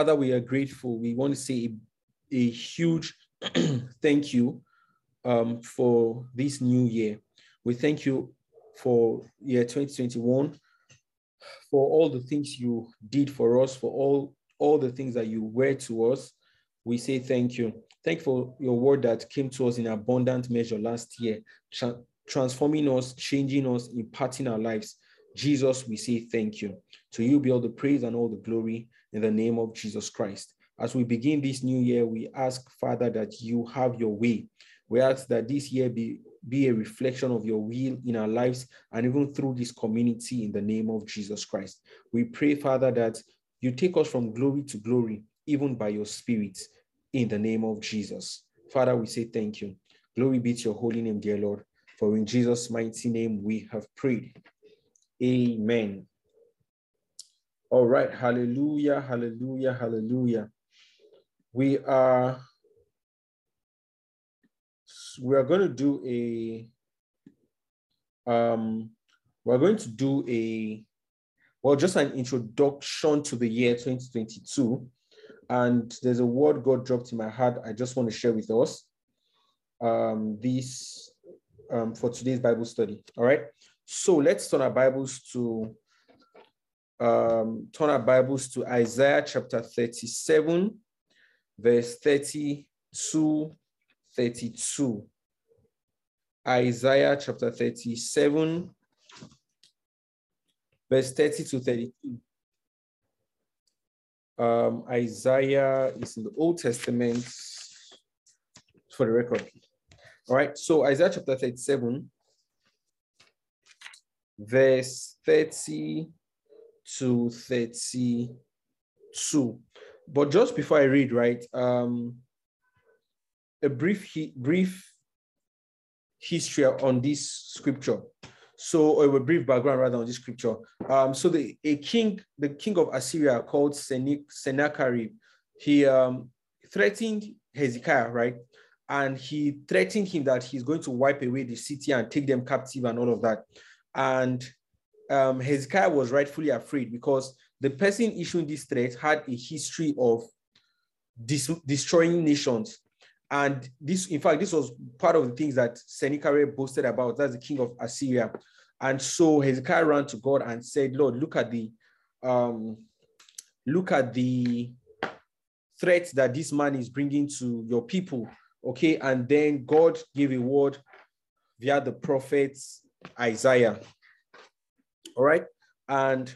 Father, we are grateful. We want to say a, a huge thank you um, for this new year. We thank you for year 2021, for all the things you did for us, for all, all the things that you were to us. We say thank you. Thank you for your word that came to us in abundant measure last year, tra- transforming us, changing us, imparting our lives. Jesus, we say thank you. To you be all the praise and all the glory in the name of Jesus Christ. As we begin this new year, we ask, Father, that you have your way. We ask that this year be, be a reflection of your will in our lives and even through this community in the name of Jesus Christ. We pray, Father, that you take us from glory to glory, even by your Spirit, in the name of Jesus. Father, we say thank you. Glory be to your holy name, dear Lord. For in Jesus' mighty name we have prayed. Amen. All right. Hallelujah. Hallelujah. Hallelujah. We are we are going to do a um we're going to do a well just an introduction to the year 2022 and there's a word god dropped in my heart i just want to share with us um this um for today's bible study all right so let's turn our bibles to um turn our bibles to isaiah chapter 37 verse 32 32. Isaiah chapter 37, verse 30 to 32. Um, Isaiah is in the Old Testament for the record. All right, so Isaiah chapter 37, verse 30 to 32. But just before I read, right, um, a brief brief history on this scripture. So, a brief background rather on this scripture. Um, so the a king, the king of Assyria called Sennacherib, he um, threatened Hezekiah, right? And he threatened him that he's going to wipe away the city and take them captive and all of that. And um, Hezekiah was rightfully afraid because the person issuing this threat had a history of dis- destroying nations and this, in fact, this was part of the things that Sennacherib boasted about. That's the king of Assyria. And so Hezekiah ran to God and said, Lord, look at the um, look at the threat that this man is bringing to your people. Okay. And then God gave a word via the prophet Isaiah. All right. And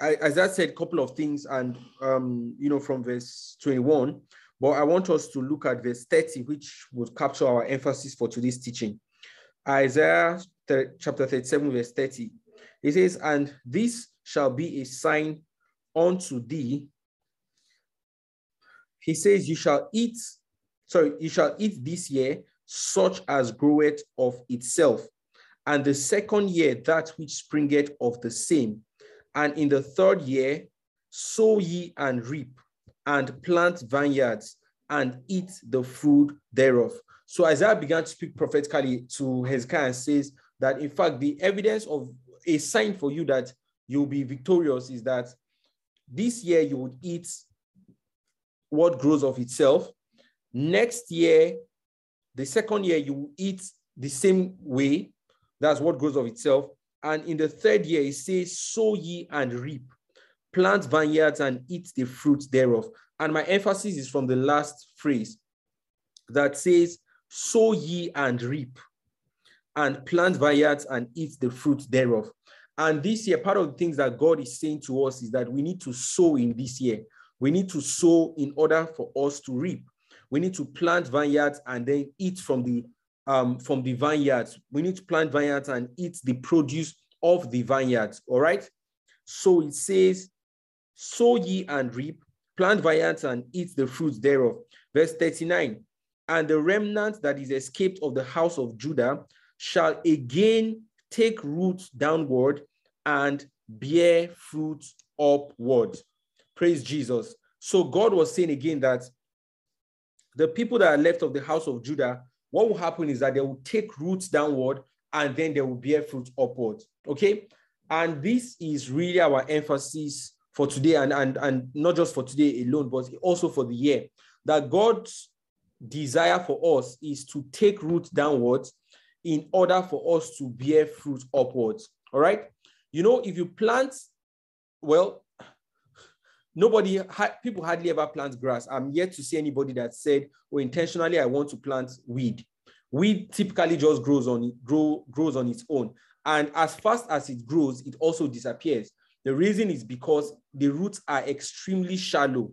I, as I said, a couple of things, and um, you know, from verse 21, but I want us to look at verse 30, which would capture our emphasis for today's teaching. Isaiah chapter 37, verse 30. It says, And this shall be a sign unto thee. He says, You shall eat, sorry, you shall eat this year such as groweth of itself, and the second year that which springeth of the same, and in the third year sow ye and reap, and plant vineyards and eat the fruit thereof. So Isaiah began to speak prophetically to Hezekiah and says that in fact the evidence of a sign for you that you'll be victorious is that this year you would eat what grows of itself. Next year, the second year, you will eat the same way. That's what grows of itself. And in the third year, it says, sow ye and reap plant vineyards and eat the fruit thereof. And my emphasis is from the last phrase that says, sow ye and reap, and plant vineyards and eat the fruit thereof. And this year, part of the things that God is saying to us is that we need to sow in this year. We need to sow in order for us to reap. We need to plant vineyards and then eat from the um, from the vineyards. We need to plant vineyards and eat the produce of the vineyards. All right. So it says, sow ye and reap, plant vineyards and eat the fruits thereof. Verse 39 And the remnant that is escaped of the house of Judah shall again take root downward and bear fruit upward. Praise Jesus. So God was saying again that the people that are left of the house of Judah, what will happen is that they will take roots downward and then they will bear fruit upward. Okay. And this is really our emphasis for today and, and, and not just for today alone, but also for the year. That God's desire for us is to take root downwards in order for us to bear fruit upwards. All right. You know, if you plant, well, nobody, people hardly ever plant grass. I'm yet to see anybody that said, oh, intentionally, I want to plant weed. Weed typically just grows on grow, grows on its own. And as fast as it grows, it also disappears. The reason is because the roots are extremely shallow.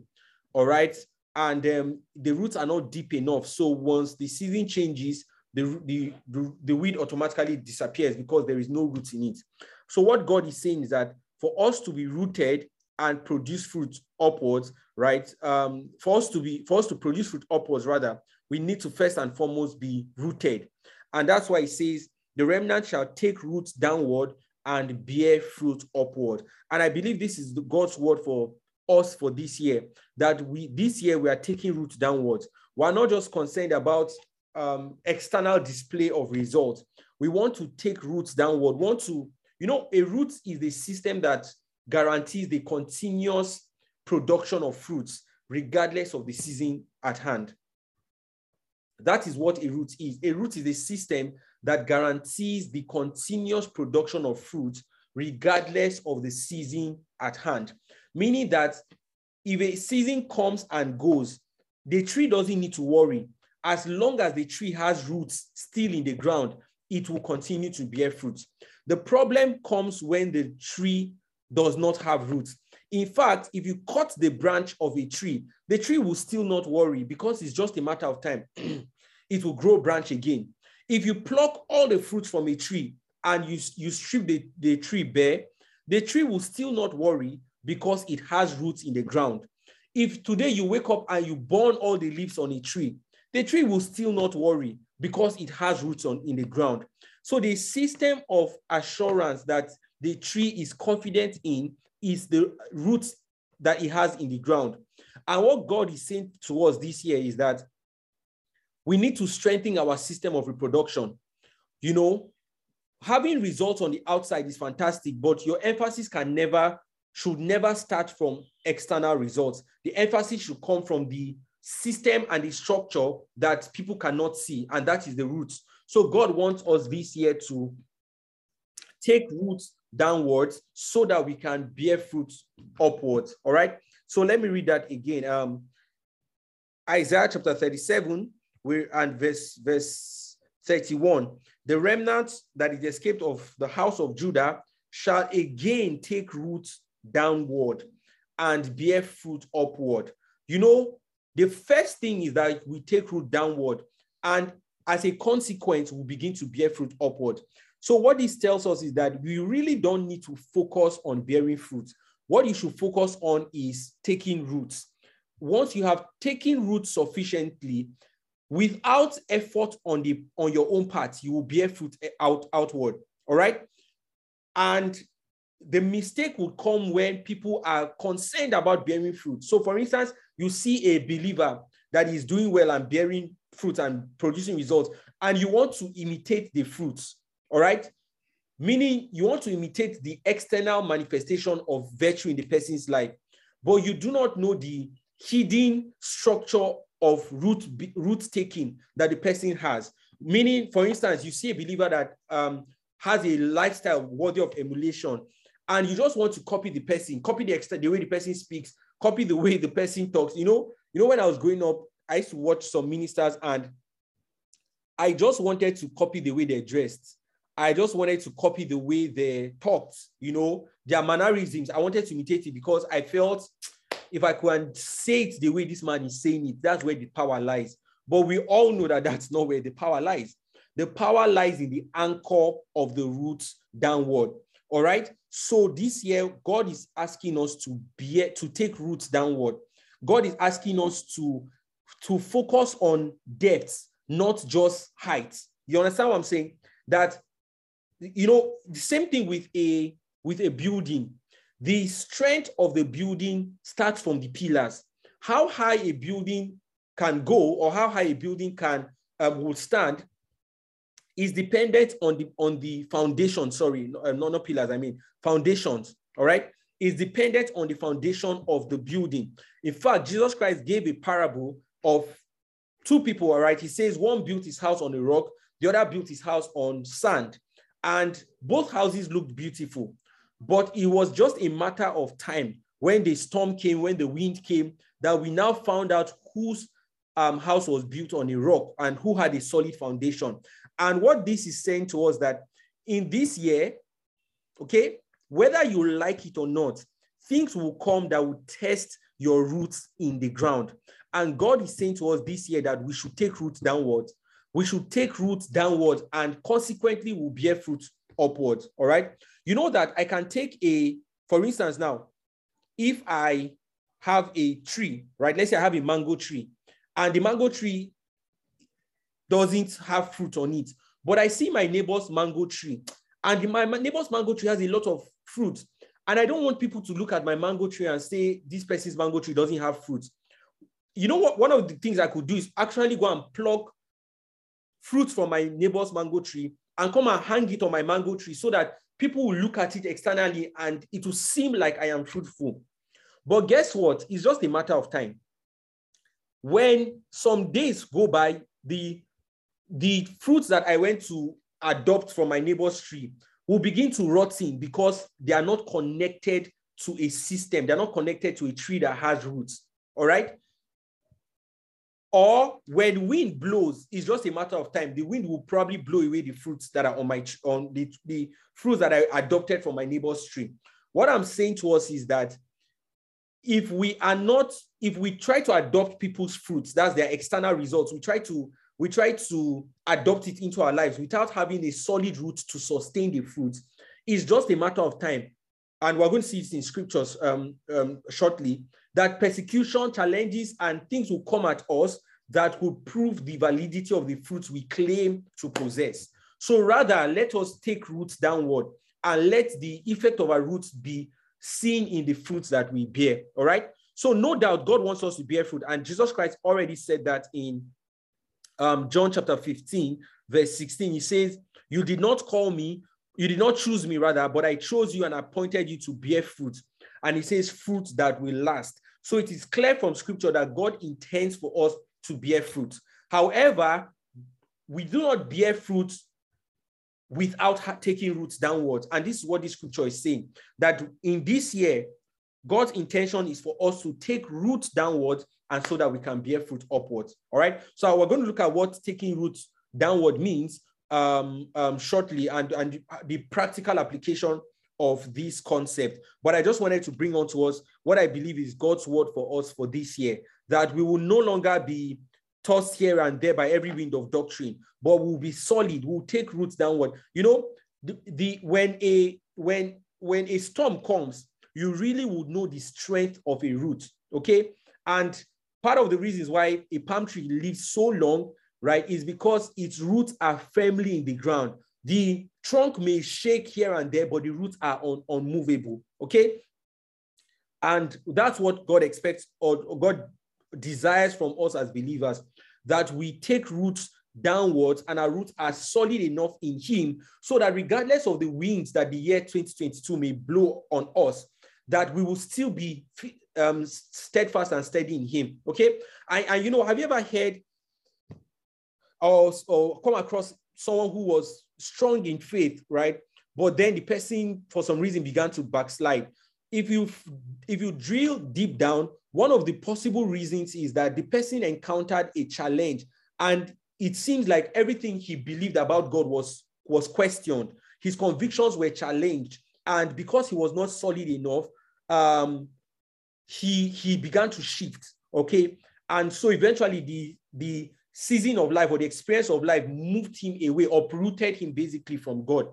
All right. And um, the roots are not deep enough. So once the season changes, the, the, the, the weed automatically disappears because there is no roots in it. So what God is saying is that for us to be rooted and produce fruit upwards, right? Um, for us to be for us to produce fruit upwards, rather, we need to first and foremost be rooted. And that's why it says the remnant shall take roots downward and bear fruit upward. And I believe this is God's word for us for this year that we this year we are taking roots downwards. We're not just concerned about um, external display of results. We want to take roots downward. Want to, you know, a root is the system that guarantees the continuous production of fruits, regardless of the season at hand. That is what a root is. A root is a system that guarantees the continuous production of fruit, regardless of the season at hand. Meaning that if a season comes and goes, the tree doesn't need to worry as long as the tree has roots still in the ground, it will continue to bear fruit. The problem comes when the tree does not have roots. In fact, if you cut the branch of a tree, the tree will still not worry because it's just a matter of time. it will grow branch again. If you pluck all the fruits from a tree and you, you strip the, the tree bare, the tree will still not worry because it has roots in the ground. If today you wake up and you burn all the leaves on a tree, the tree will still not worry because it has roots on in the ground. So the system of assurance that the tree is confident in is the roots that it has in the ground. And what God is saying to us this year is that we need to strengthen our system of reproduction. You know, having results on the outside is fantastic, but your emphasis can never, should never start from external results. The emphasis should come from the system and the structure that people cannot see, and that is the roots. So God wants us this year to take roots downwards so that we can bear fruit upwards. All right. So let me read that again. Um, Isaiah chapter 37, we and verse verse 31. The remnant that is escaped of the house of Judah shall again take root downward and bear fruit upward. You know, the first thing is that we take root downward, and as a consequence, we begin to bear fruit upward. So, what this tells us is that we really don't need to focus on bearing fruit. What you should focus on is taking roots. Once you have taken root sufficiently, without effort on the on your own part, you will bear fruit eh, out outward. All right. And the mistake would come when people are concerned about bearing fruit. So, for instance, you see a believer that is doing well and bearing fruit and producing results, and you want to imitate the fruits, all right? Meaning you want to imitate the external manifestation of virtue in the person's life, but you do not know the hidden structure of root, root taking that the person has. Meaning, for instance, you see a believer that um, has a lifestyle worthy of emulation, and you just want to copy the person, copy the the way the person speaks, copy the way the person talks. You know, you know, when I was growing up, I used to watch some ministers and I just wanted to copy the way they dressed. I just wanted to copy the way they talked, you know, their mannerisms. I wanted to imitate it because I felt if I could say it the way this man is saying it, that's where the power lies. But we all know that that's not where the power lies. The power lies in the anchor of the roots downward. All right. So this year, God is asking us to be to take roots downward. God is asking us to, to focus on depth, not just height. You understand what I'm saying? That you know, the same thing with a with a building. The strength of the building starts from the pillars. How high a building can go, or how high a building can um, will stand, is dependent on the on the foundation. Sorry, no, uh, not pillars. I mean foundations. All right. is dependent on the foundation of the building. In fact, Jesus Christ gave a parable of two people, all right? He says one built his house on a rock, the other built his house on sand. And both houses looked beautiful, but it was just a matter of time when the storm came, when the wind came, that we now found out whose um, house was built on a rock and who had a solid foundation. And what this is saying to us that in this year, okay, whether you like it or not, things will come that will test your roots in the ground. And God is saying to us this year that we should take roots downwards. We should take roots downward and consequently will bear fruit upward. All right. You know that I can take a, for instance, now, if I have a tree, right? Let's say I have a mango tree, and the mango tree doesn't have fruit on it. But I see my neighbor's mango tree, and my neighbor's mango tree has a lot of fruit. And I don't want people to look at my mango tree and say, this person's mango tree doesn't have fruit. You know what? One of the things I could do is actually go and pluck fruit from my neighbor's mango tree and come and hang it on my mango tree so that people will look at it externally and it will seem like I am fruitful. But guess what? It's just a matter of time. When some days go by, the, the fruits that I went to adopt from my neighbor's tree will begin to rot in because they are not connected to a system. They're not connected to a tree that has roots. All right. Or when wind blows, it's just a matter of time. The wind will probably blow away the fruits that are on my on the, the fruits that I adopted from my neighbor's tree. What I'm saying to us is that if we are not, if we try to adopt people's fruits, that's their external results, we try to we try to adopt it into our lives without having a solid root to sustain the fruit. It's just a matter of time. And we're going to see it in scriptures um, um, shortly that persecution, challenges, and things will come at us that will prove the validity of the fruits we claim to possess. So rather, let us take roots downward and let the effect of our roots be seen in the fruits that we bear. All right. So, no doubt, God wants us to bear fruit. And Jesus Christ already said that in um, John chapter 15, verse 16, he says, You did not call me, you did not choose me, rather, but I chose you and appointed you to bear fruit. And it says, Fruit that will last. So it is clear from scripture that God intends for us to bear fruit. However, we do not bear fruit without taking roots downwards. And this is what this scripture is saying that in this year, God's intention is for us to take roots downwards and so that we can bear fruit upwards. All right. So we're going to look at what taking roots downward means um, um, shortly and, and the practical application of this concept. But I just wanted to bring on to us what I believe is God's word for us for this year that we will no longer be tossed here and there by every wind of doctrine, but we'll be solid, we'll take roots downward. You know, the, the when a when when a storm comes, you really would know the strength of a root. Okay. And part of the reasons why a palm tree lives so long, right, is because its roots are firmly in the ground. The trunk may shake here and there, but the roots are un- unmovable. Okay. And that's what God expects or God desires from us as believers that we take roots downwards and our roots are solid enough in Him so that regardless of the winds that the year 2022 may blow on us, that we will still be um, steadfast and steady in Him. Okay. And, and you know, have you ever heard or, or come across someone who was strong in faith, right? But then the person, for some reason, began to backslide. If you if you drill deep down, one of the possible reasons is that the person encountered a challenge and it seems like everything he believed about God was, was questioned. His convictions were challenged. And because he was not solid enough, um, he, he began to shift. Okay. And so eventually the, the season of life or the experience of life moved him away, uprooted him basically from God.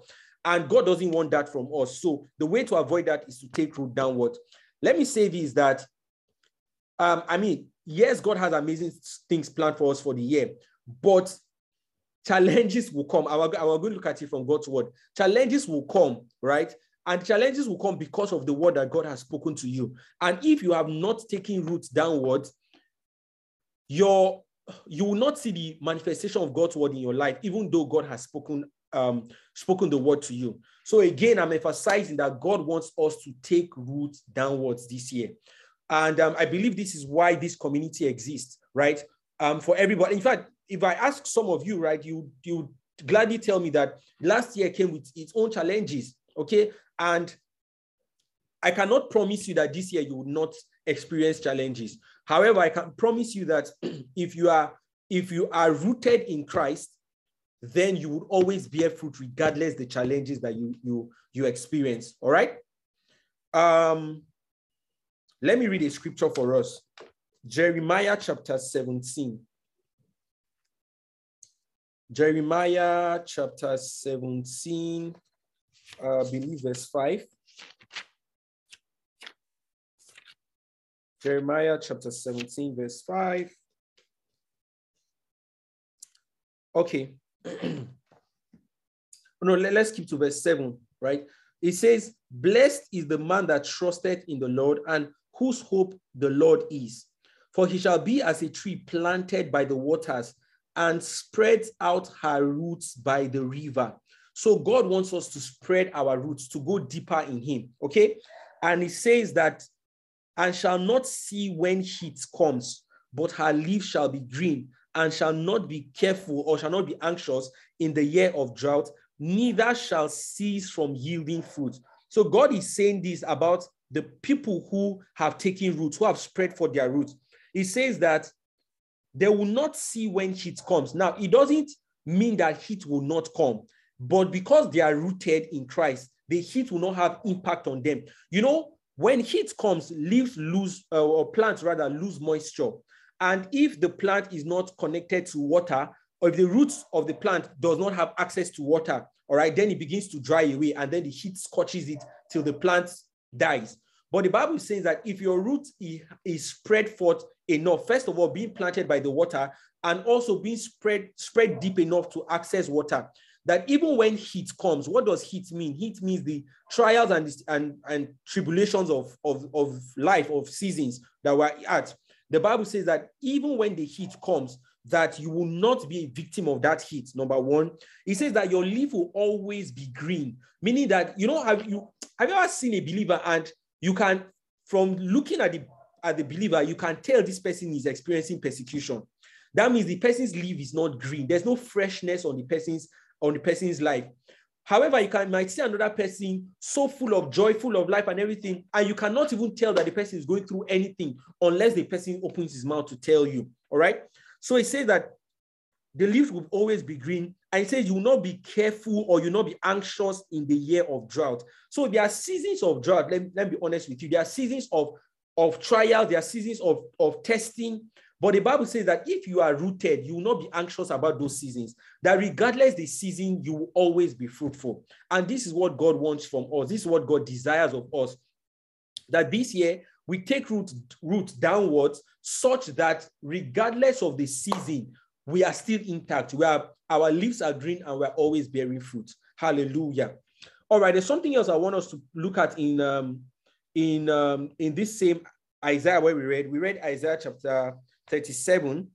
And God doesn't want that from us. So the way to avoid that is to take root downward. Let me say this that um, I mean, yes, God has amazing things planned for us for the year, but challenges will come. I will, I will go look at it from God's word. Challenges will come, right? And challenges will come because of the word that God has spoken to you. And if you have not taken roots downward, your you will not see the manifestation of God's word in your life, even though God has spoken um, spoken the word to you. So again, I'm emphasizing that God wants us to take root downwards this year. And um, I believe this is why this community exists, right? Um, for everybody. In fact, if I ask some of you, right, you you gladly tell me that last year came with its own challenges, okay? And I cannot promise you that this year you will not experience challenges. However, I can promise you that if you are if you are rooted in Christ, then you would always bear fruit regardless the challenges that you you you experience. All right. Um, let me read a scripture for us. Jeremiah chapter 17. Jeremiah chapter 17, uh, I believe verse 5. Jeremiah chapter 17, verse 5. Okay. no, let, us keep to verse 7, right? It says, Blessed is the man that trusted in the Lord and whose hope the Lord is. For he shall be as a tree planted by the waters and spreads out her roots by the river. So God wants us to spread our roots, to go deeper in him. Okay. And he says that, and shall not see when heat comes, but her leaf shall be green, and shall not be careful or shall not be anxious in the year of drought, neither shall cease from yielding fruit. So God is saying this about the people who have taken roots, who have spread for their roots. He says that they will not see when heat comes. Now, it doesn't mean that heat will not come, but because they are rooted in Christ, the heat will not have impact on them. You know, when heat comes, leaves lose, uh, or plants rather lose moisture. And if the plant is not connected to water, or if the roots of the plant does not have access to water, all right, then it begins to dry away and then the heat scorches it till the plant dies. But the Bible says that if your root is spread forth enough, first of all, being planted by the water and also being spread, spread deep enough to access water, that even when heat comes, what does heat mean? Heat means the trials and, and, and tribulations of, of, of life, of seasons that we're at. The Bible says that even when the heat comes, that you will not be a victim of that heat. Number one, it says that your leaf will always be green, meaning that you know have you have you ever seen a believer and you can from looking at the at the believer, you can tell this person is experiencing persecution. That means the person's leaf is not green. There's no freshness on the person's on the person's life. However, you can might see another person so full of joy, full of life and everything, and you cannot even tell that the person is going through anything unless the person opens his mouth to tell you. All right. So it says that the leaves will always be green. And it says you will not be careful or you will not be anxious in the year of drought. So there are seasons of drought. Let, let me be honest with you. There are seasons of, of trial, there are seasons of, of testing. But the Bible says that if you are rooted, you will not be anxious about those seasons. That regardless the season, you will always be fruitful. And this is what God wants from us. This is what God desires of us. That this year we take root, root downwards such that regardless of the season, we are still intact. We are our leaves are green and we're always bearing fruit. Hallelujah. All right, there's something else I want us to look at in um in um in this same Isaiah where we read. We read Isaiah chapter 37.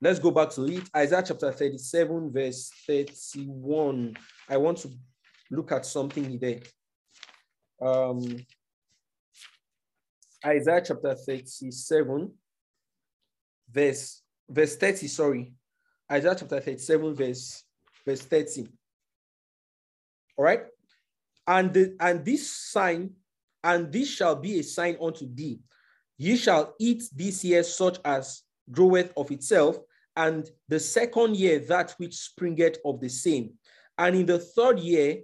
Let's go back to it. Isaiah chapter 37, verse 31. I want to look at something there. Um, Isaiah chapter 37, verse, verse 30, sorry. Isaiah chapter 37, verse, verse 30. All right. And, the, and this sign, and this shall be a sign unto thee. Ye shall eat this year such as groweth of itself, and the second year that which springeth of the same. And in the third year,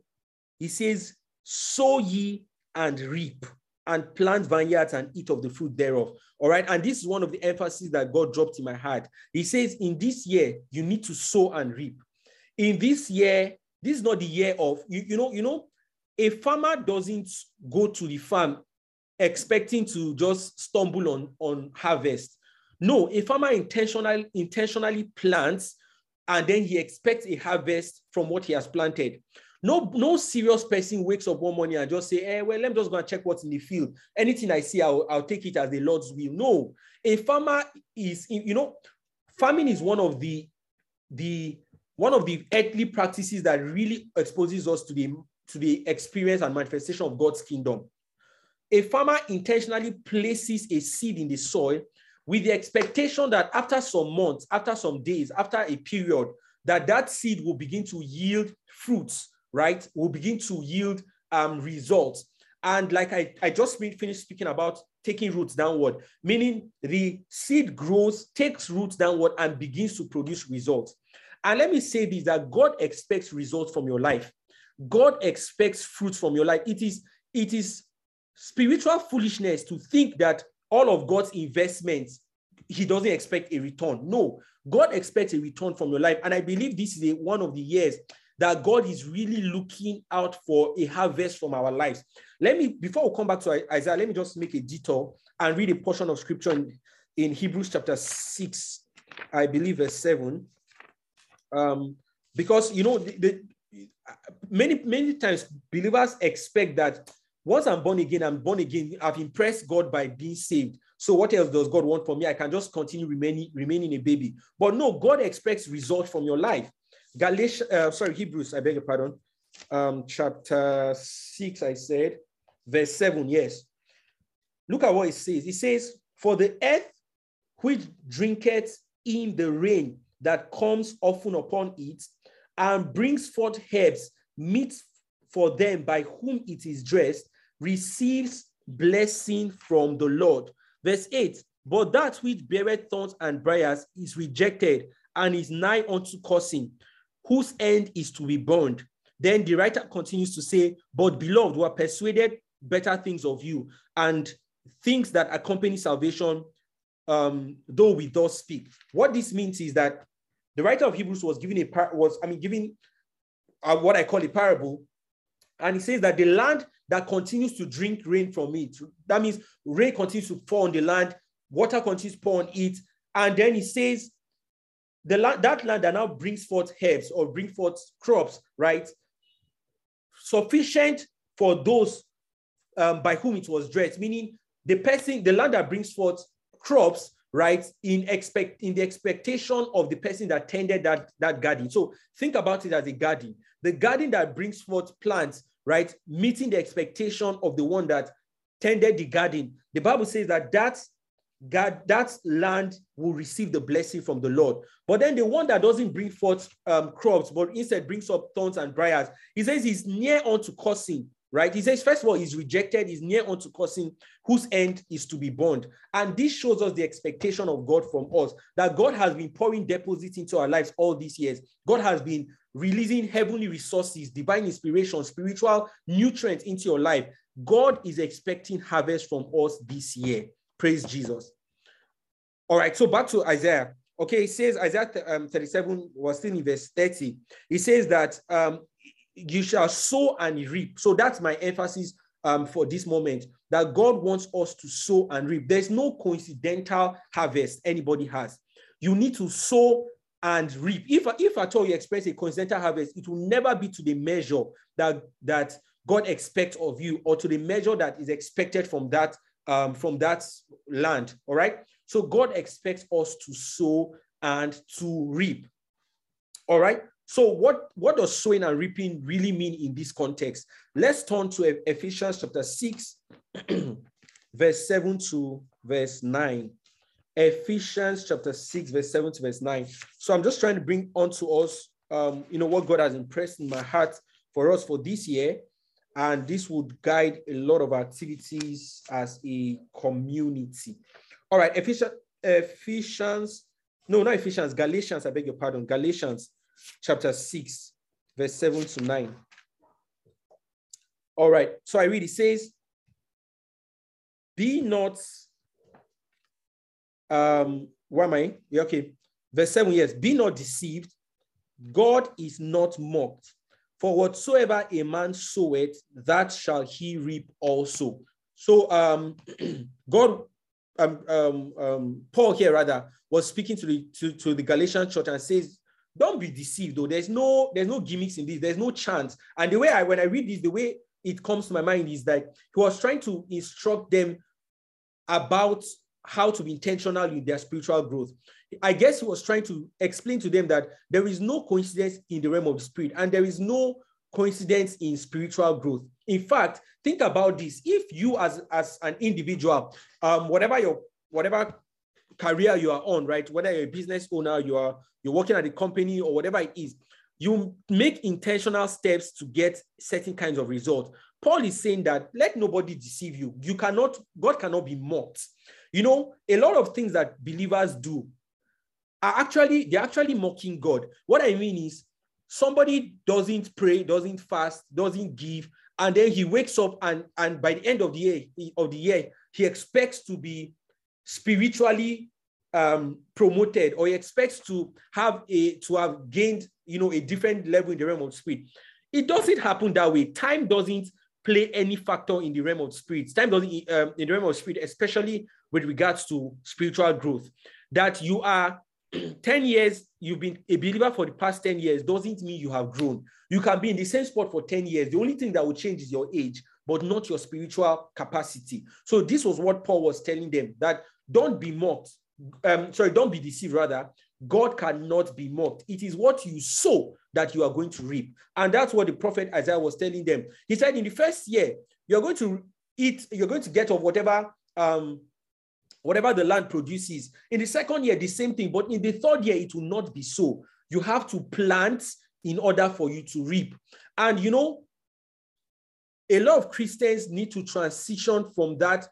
he says, sow ye and reap and plant vineyards and eat of the fruit thereof. All right. And this is one of the emphasis that God dropped in my heart. He says, in this year, you need to sow and reap. In this year, this is not the year of, you, you know, you know, a farmer doesn't go to the farm expecting to just stumble on, on harvest. No, a farmer intentionally, intentionally plants and then he expects a harvest from what he has planted. No, no serious person wakes up one morning and just say, eh, well, let me just go and check what's in the field. Anything I see, I'll, I'll take it as the Lord's will. No, a farmer is, you know, farming is one of the, the one of the earthly practices that really exposes us to the to the experience and manifestation of God's kingdom. A farmer intentionally places a seed in the soil with the expectation that after some months, after some days, after a period, that that seed will begin to yield fruits, right? Will begin to yield um, results. And like I, I just finished speaking about taking roots downward, meaning the seed grows, takes roots downward, and begins to produce results. And let me say this that God expects results from your life. God expects fruits from your life. It is, it is spiritual foolishness to think that all of God's investments, He doesn't expect a return. No, God expects a return from your life. And I believe this is a, one of the years that God is really looking out for a harvest from our lives. Let me, before we come back to Isaiah, let me just make a detour and read a portion of scripture in, in Hebrews chapter 6, I believe verse 7. Um, because you know, the, the, many, many times believers expect that once I'm born again, I'm born again. I've impressed God by being saved. So what else does God want from me? I can just continue remaining, remaining a baby. But no, God expects results from your life. Galatians, uh, sorry, Hebrews, I beg your pardon. Um, chapter 6, I said, verse 7, yes. Look at what it says. It says, For the earth which drinketh in the rain that comes often upon it, and brings forth herbs, meat for them by whom it is dressed, receives blessing from the Lord. Verse 8 But that which beareth thorns and briars is rejected and is nigh unto cursing, whose end is to be burned. Then the writer continues to say, But beloved, we are persuaded better things of you, and things that accompany salvation, um, though we thus speak. What this means is that the writer of Hebrews was giving a par- was, I mean, giving uh, what I call a parable, and he says that the land that continues to drink rain from it, that means rain continues to fall on the land, water continues to pour on it, and then he says the land, that land that now brings forth herbs or bring forth crops, right? Sufficient for those um, by whom it was dressed, meaning the person, the land that brings forth crops, right, in expect in the expectation of the person that tended that, that garden. So think about it as a garden. The garden that brings forth plants, right, meeting the expectation of the one that tended the garden. The Bible says that that, God, that land will receive the blessing from the Lord. But then the one that doesn't bring forth um, crops, but instead brings up thorns and briars, he says he's near unto cursing, right? He says, first of all, he's rejected, he's near unto cursing, whose end is to be burned. And this shows us the expectation of God from us, that God has been pouring deposits into our lives all these years. God has been releasing heavenly resources, divine inspiration, spiritual nutrients into your life. God is expecting harvest from us this year. Praise Jesus. All right, so back to Isaiah. Okay, it says Isaiah um, 37 was still in verse 30. It says that um, you shall sow and reap. So that's my emphasis um, for this moment that God wants us to sow and reap. There's no coincidental harvest anybody has. You need to sow and reap. If, if at all you expect a coincidental harvest, it will never be to the measure that, that God expects of you or to the measure that is expected from that um, from that land. All right. So God expects us to sow and to reap. All right. So what, what does sowing and reaping really mean in this context? Let's turn to Ephesians chapter 6, verse 7 to verse 9. Ephesians chapter 6, verse 7 to verse 9. So I'm just trying to bring onto us, um, you know, what God has impressed in my heart for us for this year and this would guide a lot of activities as a community. All right, Ephesians, Ephesians, no, not Ephesians, Galatians, I beg your pardon, Galatians chapter 6, verse 7 to 9. All right, so I read, it says, Be not, um, where am I? Yeah, okay, verse 7, yes, be not deceived. God is not mocked. For whatsoever a man soweth, that shall he reap also. So um, God, um, um, um, Paul here rather, was speaking to the to, to the Galatian church and says, don't be deceived though. There's no there's no gimmicks in this. There's no chance. And the way I when I read this, the way it comes to my mind is that he was trying to instruct them about how to be intentional in their spiritual growth. I guess he was trying to explain to them that there is no coincidence in the realm of the spirit and there is no coincidence in spiritual growth. In fact, think about this. If you as, as an individual, um, whatever your whatever career you are on, right? Whether you're a business owner, you are you're working at a company or whatever it is, you make intentional steps to get certain kinds of results. Paul is saying that let nobody deceive you. You cannot, God cannot be mocked. You know, a lot of things that believers do are actually, they're actually mocking God. What I mean is somebody doesn't pray, doesn't fast, doesn't give, and then he wakes up and, and by the end of the year of the year, he expects to be spiritually um, promoted or he expects to have a to have gained you know a different level in the realm of spirit. It doesn't happen that way. Time doesn't play any factor in the realm of spirit. Time doesn't um, in the realm of spirit, especially with regards to spiritual growth. That you are 10 years, you've been a believer for the past 10 years, doesn't mean you have grown. You can be in the same spot for 10 years. The only thing that will change is your age, but not your spiritual capacity. So, this was what Paul was telling them that don't be mocked. Um, sorry, don't be deceived, rather. God cannot be mocked. It is what you sow that you are going to reap. And that's what the prophet Isaiah was telling them. He said, in the first year, you're going to eat, you're going to get of whatever um, whatever the land produces. In the second year, the same thing, but in the third year, it will not be so. You have to plant in order for you to reap. And you know, a lot of Christians need to transition from that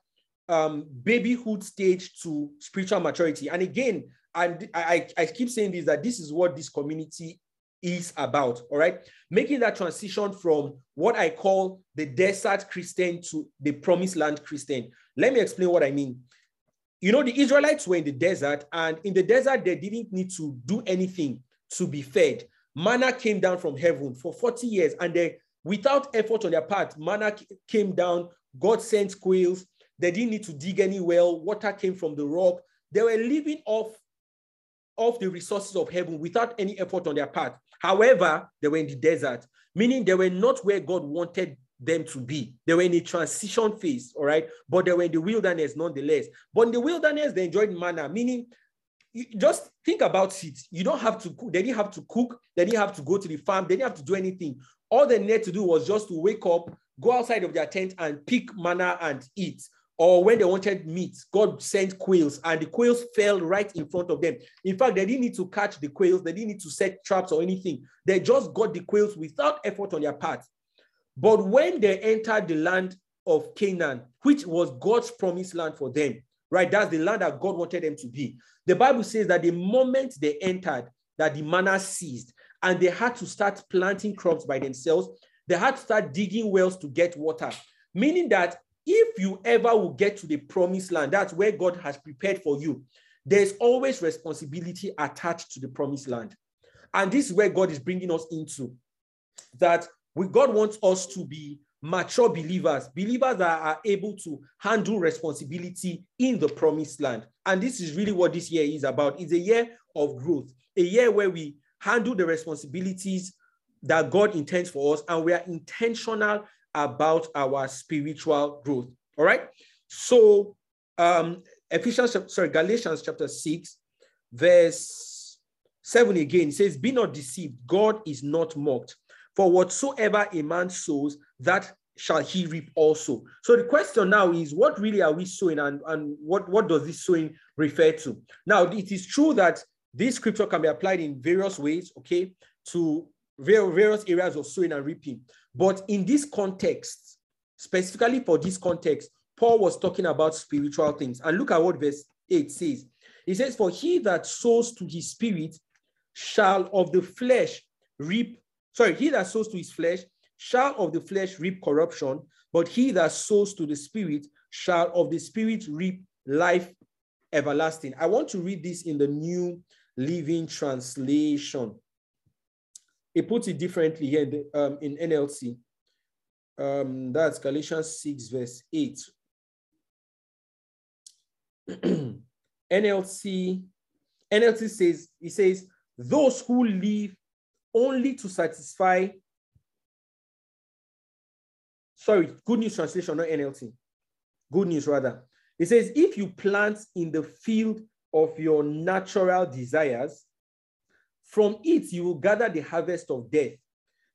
um, babyhood stage to spiritual maturity. And again, and I, I keep saying this that this is what this community is about. All right. Making that transition from what I call the desert Christian to the promised land Christian. Let me explain what I mean. You know, the Israelites were in the desert, and in the desert, they didn't need to do anything to be fed. Manna came down from heaven for 40 years, and they, without effort on their part, manna came down. God sent quails. They didn't need to dig any well. Water came from the rock. They were living off of the resources of heaven without any effort on their part. However, they were in the desert, meaning they were not where God wanted them to be. They were in a transition phase, all right? But they were in the wilderness nonetheless. But in the wilderness, they enjoyed manna, meaning just think about it. You don't have to cook. They didn't have to cook. They didn't have to go to the farm. They didn't have to do anything. All they needed to do was just to wake up, go outside of their tent and pick manna and eat or when they wanted meat, God sent quails and the quails fell right in front of them. In fact, they didn't need to catch the quails, they didn't need to set traps or anything. They just got the quails without effort on their part. But when they entered the land of Canaan, which was God's promised land for them, right? That's the land that God wanted them to be. The Bible says that the moment they entered, that the manna ceased and they had to start planting crops by themselves. They had to start digging wells to get water, meaning that if you ever will get to the promised land, that's where God has prepared for you, there's always responsibility attached to the promised land. And this is where God is bringing us into that we, God wants us to be mature believers, believers that are able to handle responsibility in the promised land. And this is really what this year is about. It's a year of growth, a year where we handle the responsibilities that God intends for us and we are intentional about our spiritual growth. All right. So um Ephesians, sorry, Galatians chapter 6, verse 7 again says, Be not deceived, God is not mocked. For whatsoever a man sows, that shall he reap also. So the question now is, what really are we sowing and, and what, what does this sowing refer to? Now, it is true that this scripture can be applied in various ways, okay, to various areas of sowing and reaping. But in this context, specifically for this context, Paul was talking about spiritual things. And look at what verse 8 says. He says, For he that sows to his spirit shall of the flesh reap, sorry, he that sows to his flesh shall of the flesh reap corruption, but he that sows to the spirit shall of the spirit reap life everlasting. I want to read this in the New Living Translation. It puts it differently here in, the, um, in NLT. Um, that's Galatians 6, verse 8. NLT, NLT says, it says, those who live only to satisfy, sorry, good news translation, not NLT. Good news rather. It says, if you plant in the field of your natural desires, from it you will gather the harvest of death.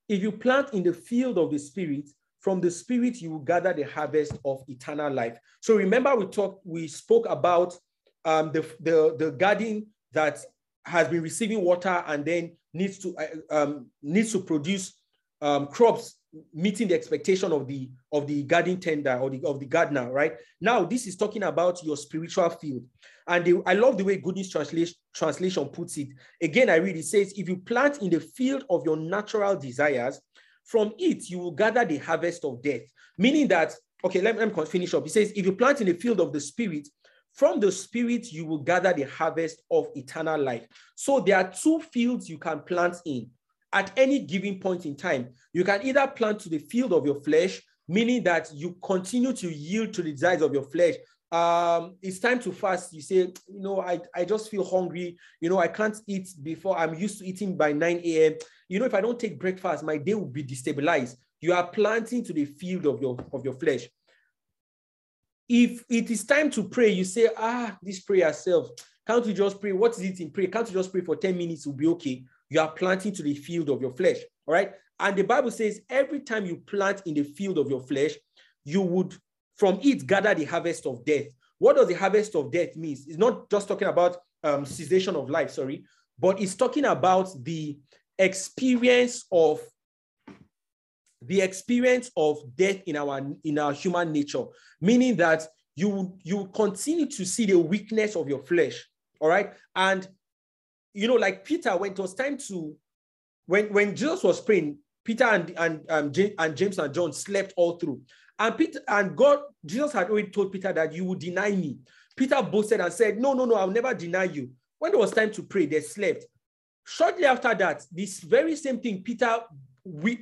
If you plant in the field of the spirit, from the spirit you will gather the harvest of eternal life. So remember, we talked, we spoke about um, the, the, the garden that has been receiving water and then needs to uh, um, needs to produce um, crops meeting the expectation of the of the garden tender or the of the gardener right now this is talking about your spiritual field and i love the way good news translation translation puts it again i read it says if you plant in the field of your natural desires from it you will gather the harvest of death meaning that okay let, let me finish up it says if you plant in the field of the spirit from the spirit you will gather the harvest of eternal life so there are two fields you can plant in at any given point in time. You can either plant to the field of your flesh, meaning that you continue to yield to the desires of your flesh. Um, it's time to fast. You say, you know, I, I just feel hungry. You know, I can't eat before I'm used to eating by 9 a.m. You know, if I don't take breakfast, my day will be destabilized. You are planting to the field of your of your flesh. If it is time to pray, you say, ah, this prayer self, can't you just pray? What is it in prayer? Can't you just pray for 10 minutes? Will be okay you are planting to the field of your flesh. All right. And the Bible says every time you plant in the field of your flesh, you would from it gather the harvest of death. What does the harvest of death mean? It's not just talking about um, cessation of life, sorry, but it's talking about the experience of the experience of death in our in our human nature, meaning that you you continue to see the weakness of your flesh, all right, and you know, like Peter, when it was time to, when, when Jesus was praying, Peter and, and, um, and James and John slept all through. And Peter and God, Jesus had already told Peter that you would deny me. Peter boasted and said, No, no, no, I'll never deny you. When it was time to pray, they slept. Shortly after that, this very same thing Peter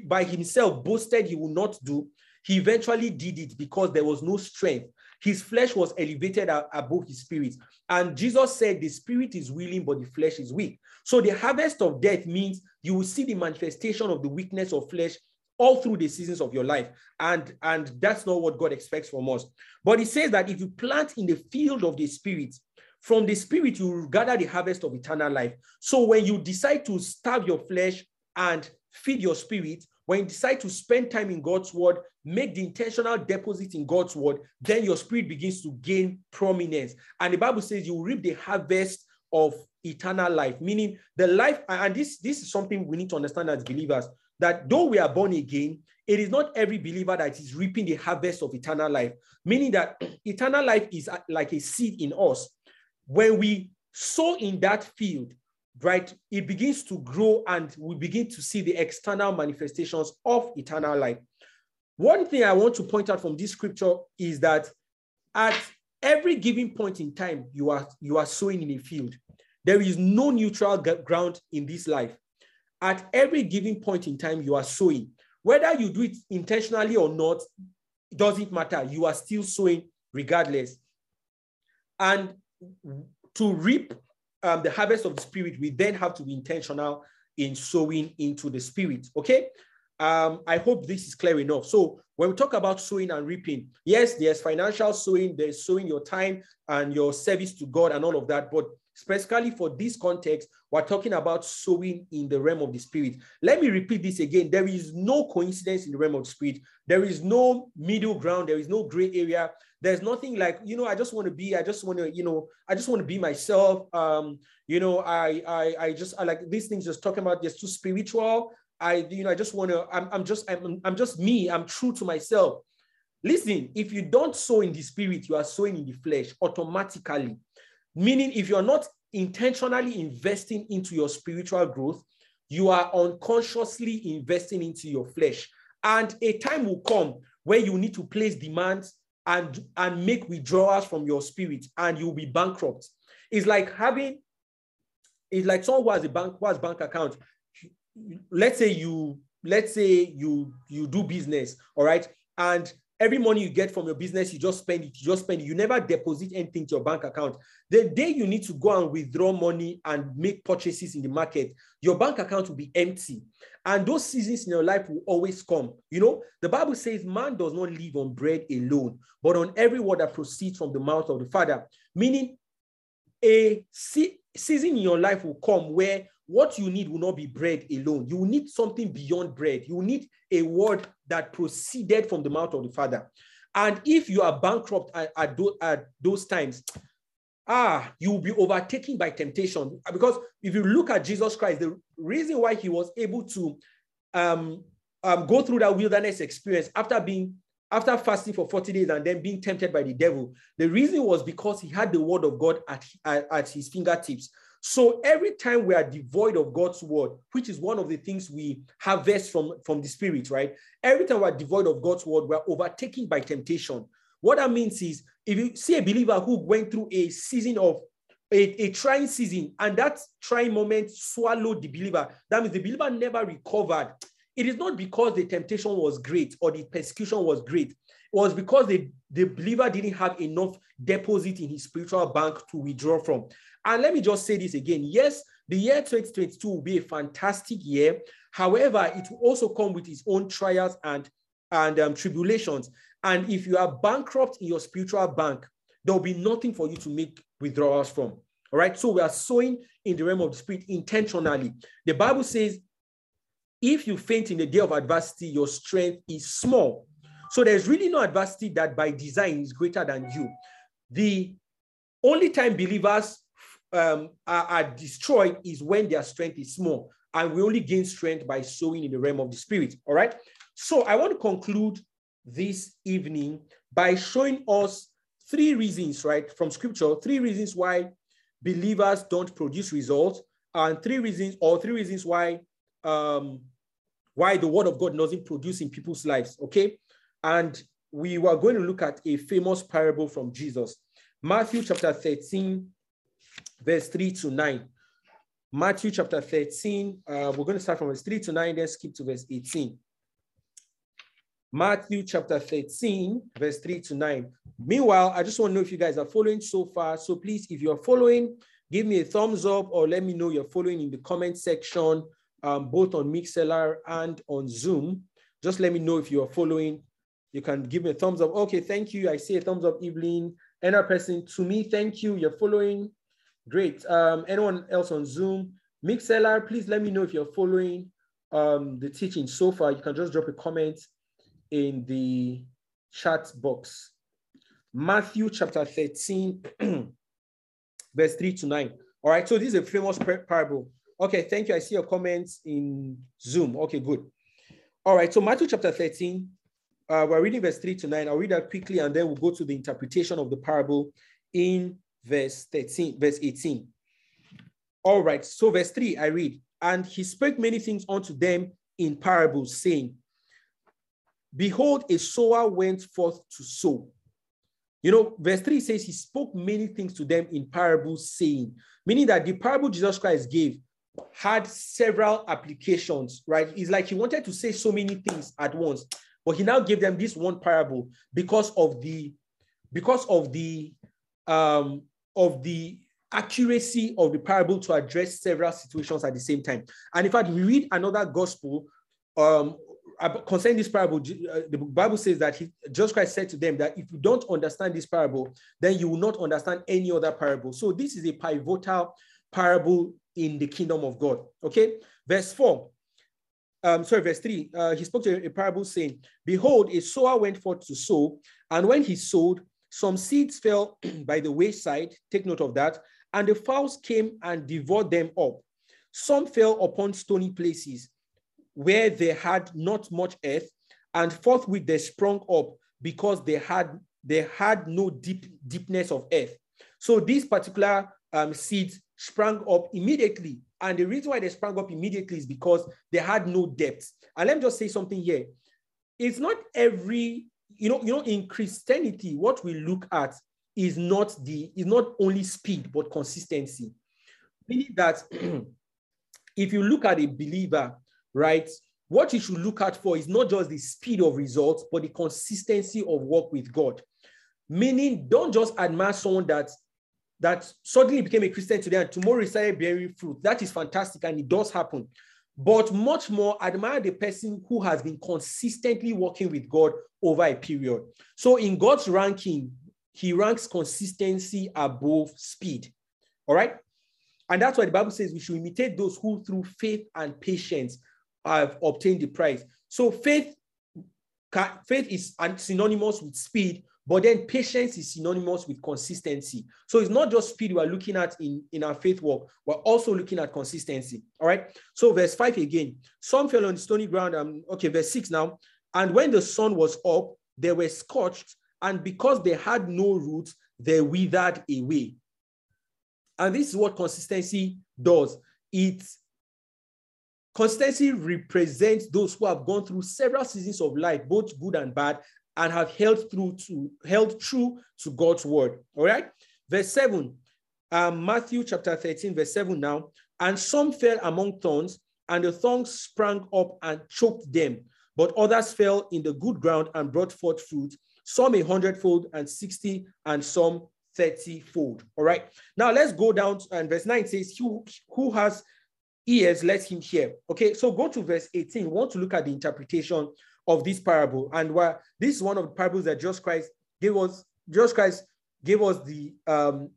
by himself boasted he would not do, he eventually did it because there was no strength. His flesh was elevated above his spirit. And Jesus said, The spirit is willing, but the flesh is weak. So the harvest of death means you will see the manifestation of the weakness of flesh all through the seasons of your life. And, and that's not what God expects from us. But he says that if you plant in the field of the spirit, from the spirit, you gather the harvest of eternal life. So when you decide to starve your flesh and feed your spirit, when you decide to spend time in God's word, make the intentional deposit in God's word, then your spirit begins to gain prominence. And the Bible says you reap the harvest of eternal life, meaning the life, and this, this is something we need to understand as believers, that though we are born again, it is not every believer that is reaping the harvest of eternal life, meaning that eternal life is uh, like a seed in us. When we sow in that field, right, it begins to grow and we begin to see the external manifestations of eternal life. One thing I want to point out from this scripture is that at every given point in time, you are, you are sowing in a field. There is no neutral ground in this life. At every given point in time, you are sowing. Whether you do it intentionally or not, it doesn't matter. You are still sowing regardless. And to reap um, the harvest of the spirit, we then have to be intentional in sowing into the spirit. Okay. Um, I hope this is clear enough. So when we talk about sowing and reaping, yes, there's financial sowing, there's sowing your time and your service to God and all of that. But specifically for this context, we're talking about sowing in the realm of the spirit. Let me repeat this again. There is no coincidence in the realm of the spirit. There is no middle ground. There is no gray area. There's nothing like, you know, I just want to be, I just want to, you know, I just want to be myself. Um, you know, I, I, I just, I like these things just talking about just too spiritual. I, you know, I just want to, I'm, I'm just, I'm, I'm just me. I'm true to myself. Listen, if you don't sow in the spirit, you are sowing in the flesh automatically. Meaning, if you're not intentionally investing into your spiritual growth, you are unconsciously investing into your flesh. And a time will come where you need to place demands and, and make withdrawals from your spirit and you'll be bankrupt. It's like having, it's like someone who has a bank, who has bank account. Let's say you, let's say you you do business, all right, and every money you get from your business, you just spend it, you just spend it. You never deposit anything to your bank account. The day you need to go and withdraw money and make purchases in the market, your bank account will be empty. And those seasons in your life will always come. You know, the Bible says man does not live on bread alone, but on every word that proceeds from the mouth of the Father. Meaning, a season in your life will come where what you need will not be bread alone. You will need something beyond bread. You will need a word that proceeded from the mouth of the Father. And if you are bankrupt at, at, those, at those times, ah, you will be overtaken by temptation. Because if you look at Jesus Christ, the reason why he was able to um, um, go through that wilderness experience after being after fasting for 40 days and then being tempted by the devil, the reason was because he had the word of God at, at, at his fingertips. So every time we are devoid of God's word, which is one of the things we harvest from, from the spirit, right? Every time we're devoid of God's word, we're overtaken by temptation. What that means is if you see a believer who went through a season of a, a trying season and that trying moment swallowed the believer, that means the believer never recovered. It is not because the temptation was great or the persecution was great. It was because the, the believer didn't have enough deposit in his spiritual bank to withdraw from. And let me just say this again. Yes, the year 2022 will be a fantastic year. However, it will also come with its own trials and, and um, tribulations. And if you are bankrupt in your spiritual bank, there will be nothing for you to make withdrawals from. All right. So we are sowing in the realm of the spirit intentionally. The Bible says, if you faint in the day of adversity, your strength is small. So there's really no adversity that by design is greater than you. The only time believers um, are, are destroyed is when their strength is small. And we only gain strength by sowing in the realm of the spirit. All right. So I want to conclude this evening by showing us three reasons, right, from scripture, three reasons why believers don't produce results, and three reasons, or three reasons why um, why the word of God doesn't produce in people's lives. Okay. And we were going to look at a famous parable from Jesus. Matthew chapter 13, verse 3 to 9. Matthew chapter 13, uh, we're going to start from verse 3 to 9, then skip to verse 18. Matthew chapter 13, verse 3 to 9. Meanwhile, I just want to know if you guys are following so far. So please, if you're following, give me a thumbs up or let me know you're following in the comment section, um, both on Mixlr and on Zoom. Just let me know if you are following. You can give me a thumbs up. Okay, thank you. I see a thumbs up, Evelyn. Another person, to me, thank you. You're following. Great. Um, anyone else on Zoom? Mixlr, please let me know if you're following um, the teaching so far. You can just drop a comment in the chat box. Matthew chapter 13, verse 3 to 9. All right, so this is a famous parable. Okay, thank you. I see your comments in Zoom. Okay, good. All right, so Matthew chapter 13, uh, we're reading verse 3 to 9. I'll read that quickly and then we'll go to the interpretation of the parable in verse 13, verse 18. All right, so verse 3, I read, and he spoke many things unto them in parables, saying, Behold, a sower went forth to sow. You know, verse 3 says he spoke many things to them in parables, saying, meaning that the parable Jesus Christ gave had several applications, right? It's like he wanted to say so many things at once, but he now gave them this one parable because of the because of the um of the accuracy of the parable to address several situations at the same time. And in fact, we read another gospel um, concerning this parable. Uh, the Bible says that he, Jesus Christ said to them that if you don't understand this parable, then you will not understand any other parable. So this is a pivotal parable in the kingdom of God. Okay, verse 4. Um, sorry, verse 3. Uh, he spoke to a parable saying, Behold, a sower went forth to sow, and when he sowed, some seeds fell by the wayside, take note of that, and the fowls came and devoured them up. Some fell upon stony places where they had not much earth, and forthwith they sprung up because they had they had no deep deepness of earth. So this particular um, seeds sprang up immediately. And the reason why they sprang up immediately is because they had no depth. And let me just say something here. It's not every you know, you know, in Christianity, what we look at is not the is not only speed but consistency. Meaning that if you look at a believer, right, what you should look at for is not just the speed of results, but the consistency of work with God. Meaning, don't just admire someone that that suddenly became a Christian today and tomorrow started bearing fruit. That is fantastic and it does happen. But much more, admire the person who has been consistently working with God over a period. So in God's ranking, he ranks consistency above speed. All right. And that's why the Bible says we should imitate those who, through faith and patience, have obtained the prize. So faith, faith is synonymous with speed, but then patience is synonymous with consistency. So it's not just speed we're looking at in, in our faith walk, we're also looking at consistency. All right. So verse 5 again. Some fell on stony ground. Um, okay, verse 6 now. And when the sun was up, they were scorched, and because they had no roots, they withered away. And this is what consistency does. It consistency represents those who have gone through several seasons of life, both good and bad, and have held through to held true to God's word. All right. Verse 7. Um, Matthew chapter 13, verse 7 now. And some fell among thorns, and the thorns sprang up and choked them. But others fell in the good ground and brought forth fruit, some a hundredfold and 60, and some 30 fold. All right. Now let's go down to, and verse 9 says, who, who has ears, let him hear. Okay, so go to verse 18. We want to look at the interpretation of this parable. And where this is one of the parables that Jesus Christ gave us, Jesus Christ gave us the um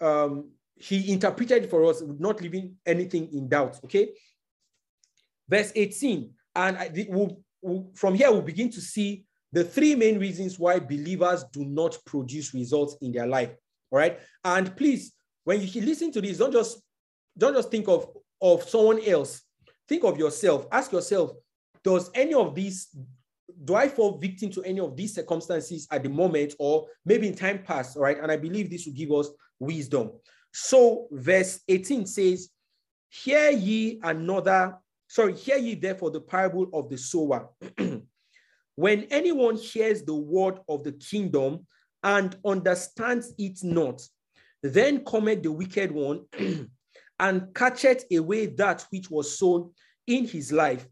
um he interpreted for us, not leaving anything in doubt. Okay. Verse 18. And I, we'll, we'll, from here, we'll begin to see the three main reasons why believers do not produce results in their life. All right. And please, when you listen to this, don't just don't just think of, of someone else. Think of yourself. Ask yourself, does any of these do I fall victim to any of these circumstances at the moment or maybe in time past? Right. And I believe this will give us wisdom. So, verse 18 says, Hear ye another, sorry, hear ye therefore the parable of the sower. when anyone hears the word of the kingdom and understands it not, then cometh the wicked one and catcheth away that which was sown in his life.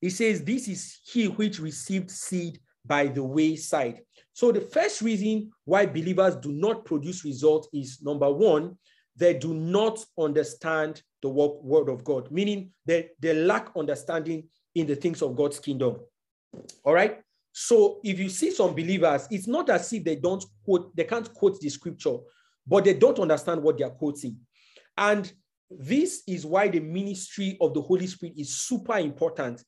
He says, This is he which received seed by the wayside. So, the first reason why believers do not produce results is number one, they do not understand the word of God, meaning that they lack understanding in the things of God's kingdom. All right. So if you see some believers, it's not as if they don't quote, they can't quote the scripture, but they don't understand what they're quoting. And this is why the ministry of the Holy Spirit is super important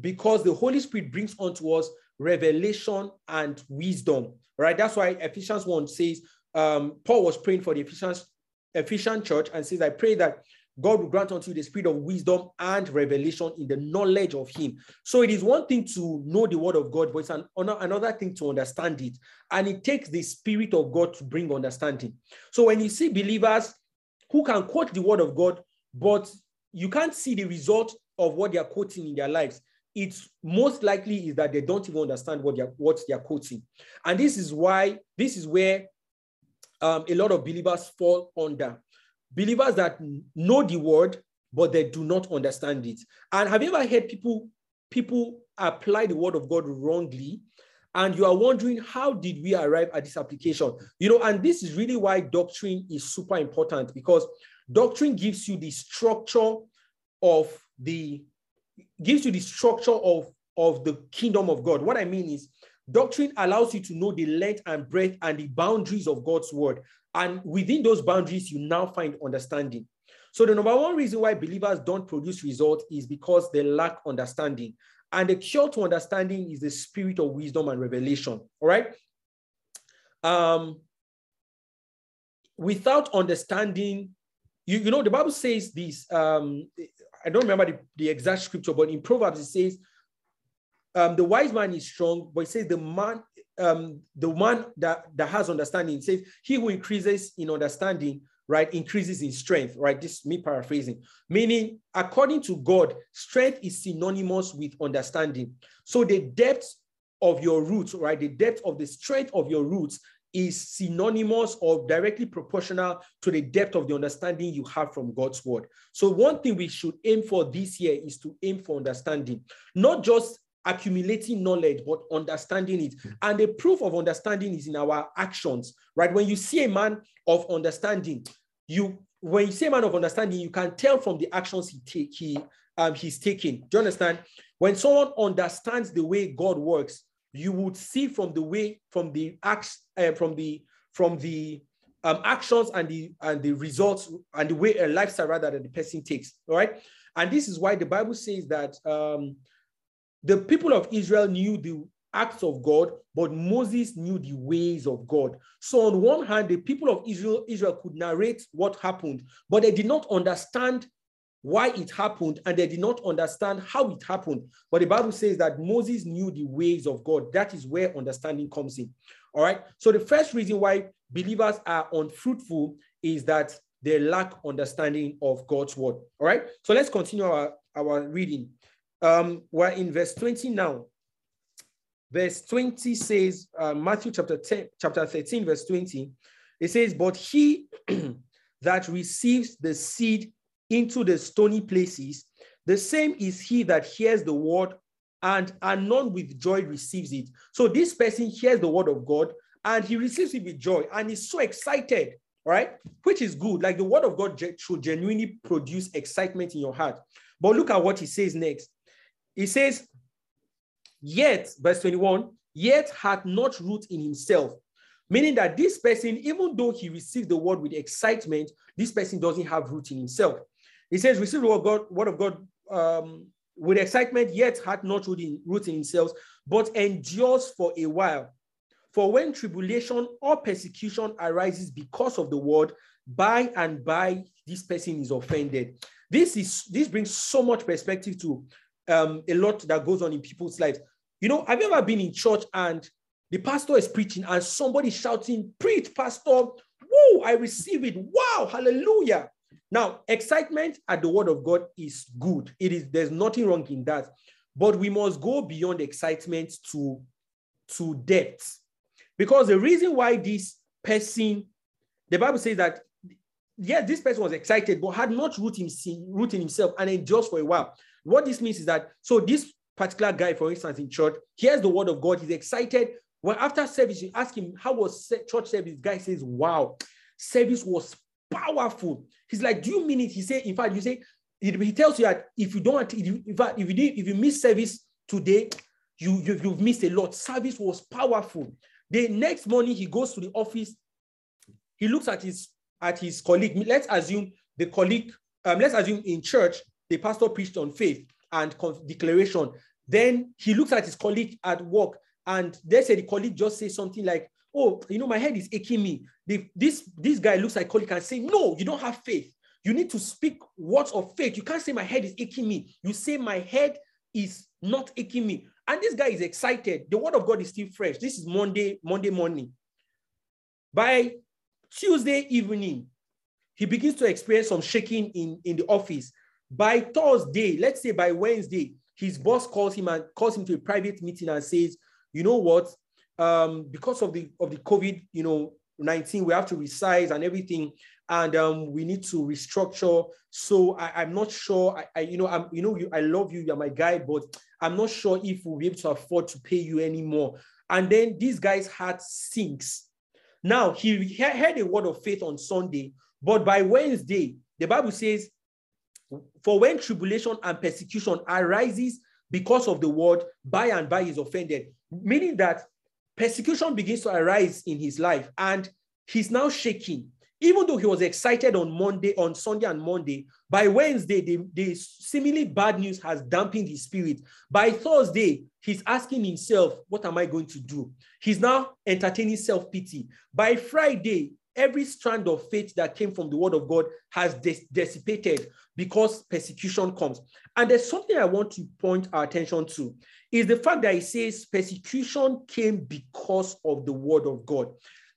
because the Holy Spirit brings unto us revelation and wisdom, right? That's why Ephesians 1 says, um, Paul was praying for the Ephesians, Ephesian church and says, I pray that God will grant unto you the spirit of wisdom and revelation in the knowledge of Him. So it is one thing to know the word of God, but it's an, another thing to understand it. And it takes the spirit of God to bring understanding. So when you see believers who can quote the word of God, but you can't see the result of what they are quoting in their lives, it's most likely is that they don't even understand what they're what they're quoting. And this is why this is where um, a lot of believers fall under. Believers that know the word, but they do not understand it. And have you ever heard people people apply the word of God wrongly? And you are wondering, how did we arrive at this application? You know, and this is really why doctrine is super important because doctrine gives you the structure of the gives you the structure of, of the kingdom of God. What I mean is, doctrine allows you to know the length and breadth and the boundaries of God's word. And within those boundaries, you now find understanding. So, the number one reason why believers don't produce results is because they lack understanding. And the cure to understanding is the spirit of wisdom and revelation. All right. Um, without understanding, you, you know, the Bible says this. Um, I don't remember the, the exact scripture, but in Proverbs it says, um, the wise man is strong, but it says the man, um, the man that, that has understanding, it says, he who increases in understanding, right, increases in strength, right? This me paraphrasing, meaning according to God, strength is synonymous with understanding. So the depth of your roots, right, the depth of the strength of your roots is synonymous or directly proportional to the depth of the understanding you have from God's word. So, one thing we should aim for this year is to aim for understanding, not just accumulating knowledge, but understanding it. And the proof of understanding is in our actions, right? When you see a man of understanding, you when you see a man of understanding, you can tell from the actions he take he um he's taking. Do you understand? When someone understands the way God works, you would see from the way from the acts uh, from the from the um, actions and the and the results and the way a lifestyle rather that the person takes. All right, and this is why the Bible says that um, the people of Israel knew the acts of God, but Moses knew the ways of God. So on one hand, the people of Israel Israel could narrate what happened, but they did not understand why it happened and they did not understand how it happened. But the Bible says that Moses knew the ways of God. That is where understanding comes in. All right. So the first reason why believers are unfruitful is that they lack understanding of God's word. All right. So let's continue our, our reading. Um, we're in verse 20 now. Verse 20 says, uh, Matthew chapter 10, chapter 13, verse 20. It says, But he that receives the seed into the stony places, the same is he that hears the word and anon with joy receives it. So this person hears the word of God and he receives it with joy and is so excited, right? Which is good. Like the word of God should genuinely produce excitement in your heart. But look at what he says next. He says, Yet, verse 21, yet had not root in himself. Meaning that this person, even though he received the word with excitement, this person doesn't have root in himself. He says, receive the word of God, word of God um, with excitement, yet had not root in, root in himself, but endures for a while. For when tribulation or persecution arises because of the word, by and by this person is offended. This is this brings so much perspective to um, a lot that goes on in people's lives. You know, have you ever been in church and the pastor is preaching and somebody shouting, "Preach, pastor! Whoa! I receive it! Wow! Hallelujah!" Now, excitement at the word of God is good. It is there's nothing wrong in that. But we must go beyond excitement to, to depth. Because the reason why this person, the Bible says that, yes, this person was excited, but had not root, root in himself and endures for a while. What this means is that, so this particular guy, for instance, in church, hears the word of God, he's excited. Well, after service, you ask him, how was church service? Guy says, wow, service was powerful. He's like, do you mean it? He said, in fact, you say, he tells you that if you don't, in fact, if you did, if you miss service today, you, you you've missed a lot. Service was powerful. The next morning he goes to the office. He looks at his at his colleague. Let's assume the colleague. Um, let's assume in church the pastor preached on faith and declaration. Then he looks at his colleague at work, and they say the colleague just says something like, oh, you know, my head is aching me. The, this, this guy looks like colleague and say, no, you don't have faith. You need to speak words of faith. You can't say my head is aching me. You say my head is not aching me. And this guy is excited. The word of God is still fresh. This is Monday, Monday morning. By Tuesday evening, he begins to experience some shaking in, in the office. By Thursday, let's say by Wednesday, his boss calls him and calls him to a private meeting and says, you know what? Um, because of the of the COVID, you know, 19, we have to resize and everything, and um, we need to restructure. So I, am not sure. I, I, you know, I'm, you know, you, I love you. You're my guy, but I'm not sure if we'll be able to afford to pay you anymore. And then these guys had sinks. Now he heard a word of faith on Sunday, but by Wednesday, the Bible says, "For when tribulation and persecution arises because of the word, by and by is offended." Meaning that persecution begins to arise in his life and he's now shaking. Even though he was excited on Monday, on Sunday and Monday, by Wednesday, the, the seemingly bad news has dampened his spirit. By Thursday, he's asking himself, What am I going to do? He's now entertaining self pity. By Friday, every strand of faith that came from the word of God has dissipated because persecution comes. And there's something I want to point our attention to is the fact that it says persecution came because of the word of God.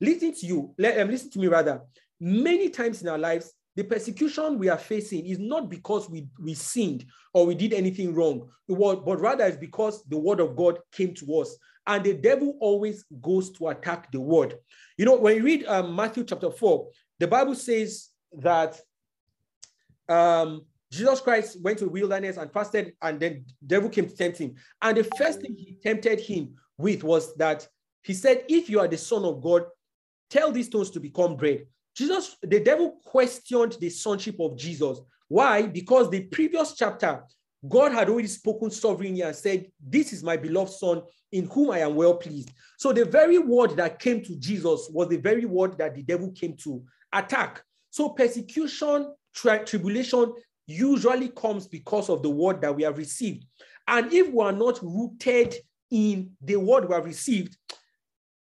Listen to you, let, um, listen to me rather. Many times in our lives, the persecution we are facing is not because we, we sinned or we did anything wrong, was, but rather it's because the word of God came to us And the devil always goes to attack the word. You know, when you read um, Matthew chapter 4, the Bible says that um, Jesus Christ went to the wilderness and fasted, and then the devil came to tempt him. And the first thing he tempted him with was that he said, If you are the Son of God, tell these stones to become bread. Jesus, the devil questioned the sonship of Jesus. Why? Because the previous chapter, God had already spoken sovereignly and said, This is my beloved Son in whom I am well pleased. So the very word that came to Jesus was the very word that the devil came to attack. So persecution, tri- tribulation usually comes because of the word that we have received. And if we are not rooted in the word we have received,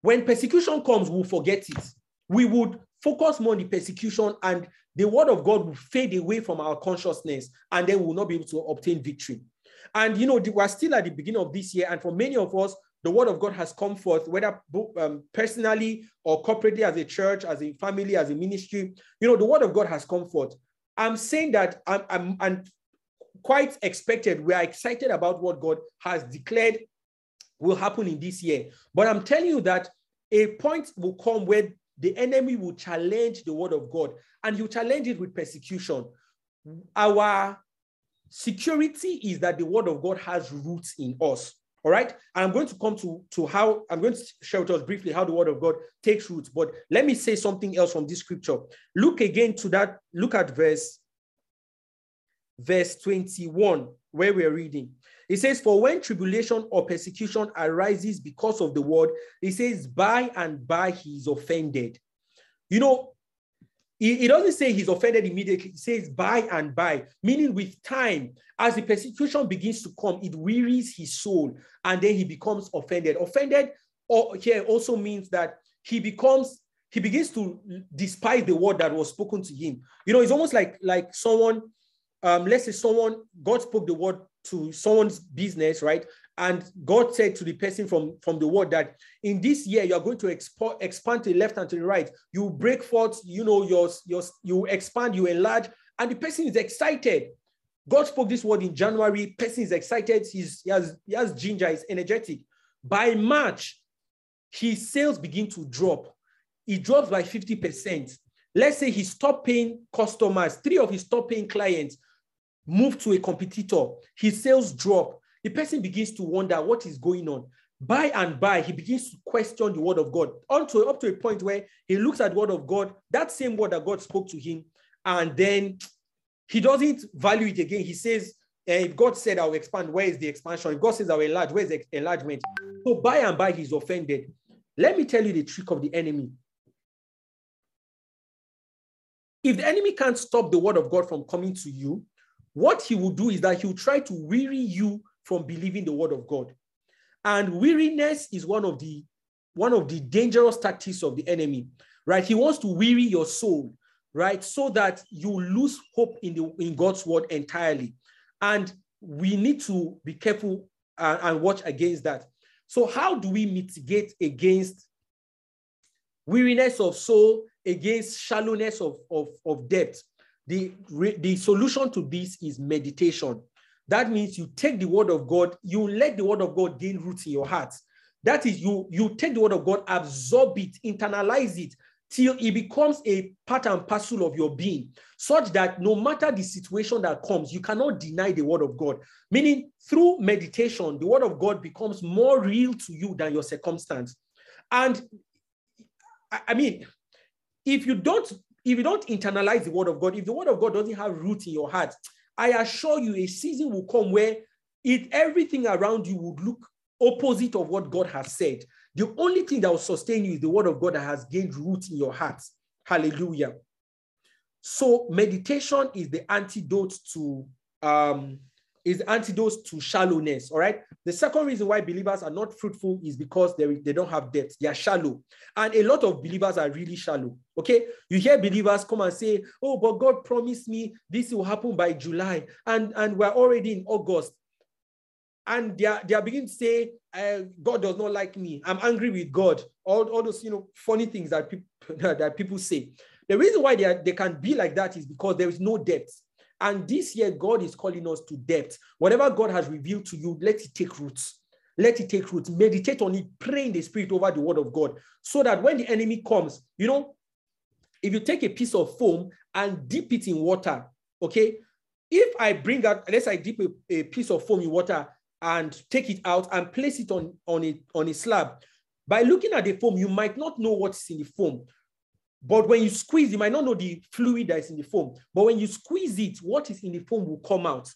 when persecution comes, we'll forget it. We would focus more on the persecution and the word of God will fade away from our consciousness and then we'll not be able to obtain victory. And you know, we're still at the beginning of this year, and for many of us, the word of God has come forth, whether um, personally or corporately as a church, as a family, as a ministry. You know, the word of God has come forth. I'm saying that I'm, I'm, I'm quite expected. We are excited about what God has declared will happen in this year. But I'm telling you that a point will come where the enemy will challenge the word of God and you challenge it with persecution. Our security is that the word of God has roots in us. All right. And I'm going to come to, to how I'm going to share with us briefly how the word of God takes roots. But let me say something else from this scripture. Look again to that, look at verse, verse 21, where we're reading. It says, For when tribulation or persecution arises because of the word, it says, by and by he is offended. You know, he, doesn't say he's offended immediately. He says by and by, meaning with time, as the persecution begins to come, it wearies his soul and then he becomes offended. Offended or here also means that he becomes he begins to despise the word that was spoken to him. You know, it's almost like like someone, um, let's say someone God spoke the word to someone's business, right? And God said to the person from, from the word that in this year you are going to export, expand to the left and to the right. You break forth, you know, your, your, you expand, you enlarge, and the person is excited. God spoke this word in January. Person is excited. He's, he has he has ginger. He's energetic. By March, his sales begin to drop. He drops by 50%. Let's say he stopped paying customers. Three of his top paying clients move to a competitor. His sales drop the person begins to wonder what is going on. By and by, he begins to question the word of God, unto, up to a point where he looks at the word of God, that same word that God spoke to him, and then he doesn't value it again. He says, eh, if God said I'll expand, where is the expansion? If God says I'll enlarge, where is the enlargement? So by and by, he's offended. Let me tell you the trick of the enemy. If the enemy can't stop the word of God from coming to you, what he will do is that he will try to weary you from believing the word of God. And weariness is one of the one of the dangerous tactics of the enemy, right? He wants to weary your soul, right? So that you lose hope in the in God's word entirely. And we need to be careful and, and watch against that. So, how do we mitigate against weariness of soul, against shallowness of, of, of depth? The, the solution to this is meditation. That means you take the word of God, you let the word of God gain root in your heart. That is, you, you take the word of God, absorb it, internalize it, till it becomes a part and parcel of your being, such that no matter the situation that comes, you cannot deny the word of God. Meaning, through meditation, the word of God becomes more real to you than your circumstance. And I mean, if you don't if you don't internalize the word of God, if the word of God doesn't have root in your heart, I assure you, a season will come where it everything around you would look opposite of what God has said. The only thing that will sustain you is the word of God that has gained root in your heart. Hallelujah. So meditation is the antidote to um, is antidote to shallowness. All right. The second reason why believers are not fruitful is because they, they don't have depth. They are shallow. And a lot of believers are really shallow. Okay. You hear believers come and say, Oh, but God promised me this will happen by July. And, and we're already in August. And they are, they are beginning to say, uh, God does not like me. I'm angry with God. All, all those you know funny things that people that people say. The reason why they, are, they can be like that is because there is no depth. And this year, God is calling us to depth. Whatever God has revealed to you, let it take roots. let it take roots. meditate on it, pray in the spirit over the word of God, so that when the enemy comes, you know, if you take a piece of foam and dip it in water, okay, if I bring out, let's say I dip a, a piece of foam in water and take it out and place it on, on, a, on a slab, by looking at the foam, you might not know what's in the foam. But when you squeeze, you might not know the fluid that is in the foam. But when you squeeze it, what is in the foam will come out.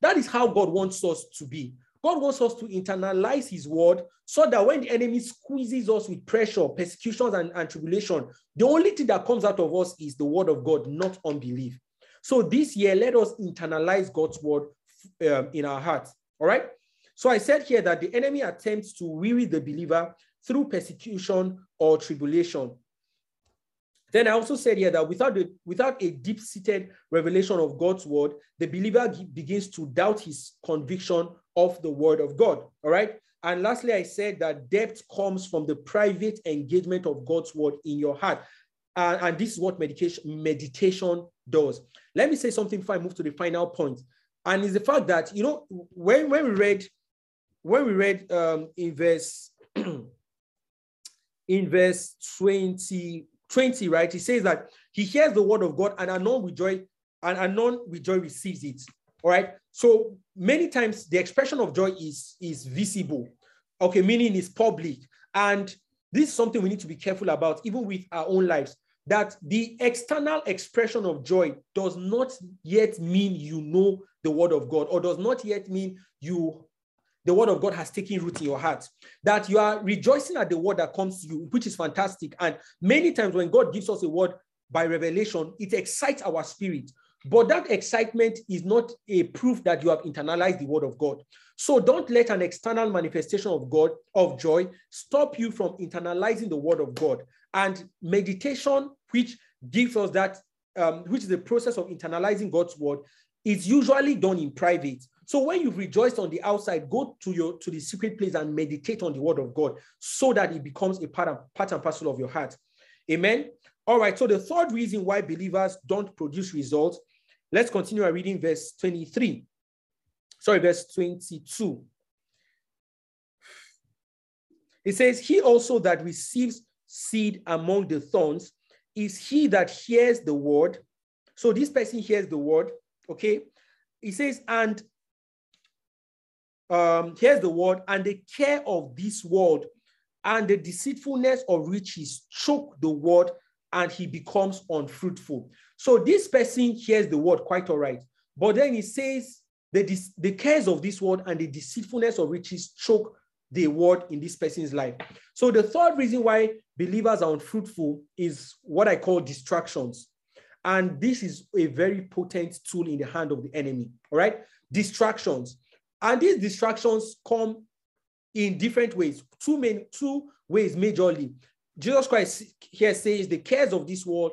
That is how God wants us to be. God wants us to internalize his word so that when the enemy squeezes us with pressure, persecutions, and, and tribulation, the only thing that comes out of us is the word of God, not unbelief. So this year, let us internalize God's word um, in our hearts. All right. So I said here that the enemy attempts to weary the believer through persecution or tribulation. Then I also said here that without, the, without a deep seated revelation of God's word, the believer begins to doubt his conviction of the word of God. All right. And lastly, I said that depth comes from the private engagement of God's word in your heart. Uh, and this is what meditation does. Let me say something before I move to the final point. And it's the fact that, you know, when, when we read, when we read um, in verse in verse 20, 20, right? He says that he hears the word of God and anon with joy, and anon with joy receives it. All right. So many times the expression of joy is, is visible. Okay, meaning it's public. And this is something we need to be careful about, even with our own lives. That the external expression of joy does not yet mean you know the word of God, or does not yet mean you the word of God has taken root in your heart, that you are rejoicing at the word that comes to you, which is fantastic. And many times when God gives us a word by revelation, it excites our spirit. But that excitement is not a proof that you have internalized the word of God. So don't let an external manifestation of God, of joy, stop you from internalizing the word of God. And meditation, which gives us that, um, which is the process of internalizing God's word, is usually done in private. So when you've rejoiced on the outside, go to your to the secret place and meditate on the word of God so that it becomes a part, of, part and parcel of your heart. Amen. All right. So the third reason why believers don't produce results, let's continue our reading verse 23. Sorry, verse 22. It says, He also that receives seed among the thorns is he that hears the word. So this person hears the word, okay? He says, and um, here's the word, and the care of this world and the deceitfulness of riches choke the word and he becomes unfruitful. So this person hears the word quite all right. But then he says the, the cares of this world and the deceitfulness of riches choke the word in this person's life. So the third reason why believers are unfruitful is what I call distractions. And this is a very potent tool in the hand of the enemy. All right. Distractions. And these distractions come in different ways, two main, two ways majorly. Jesus Christ here says the cares of this world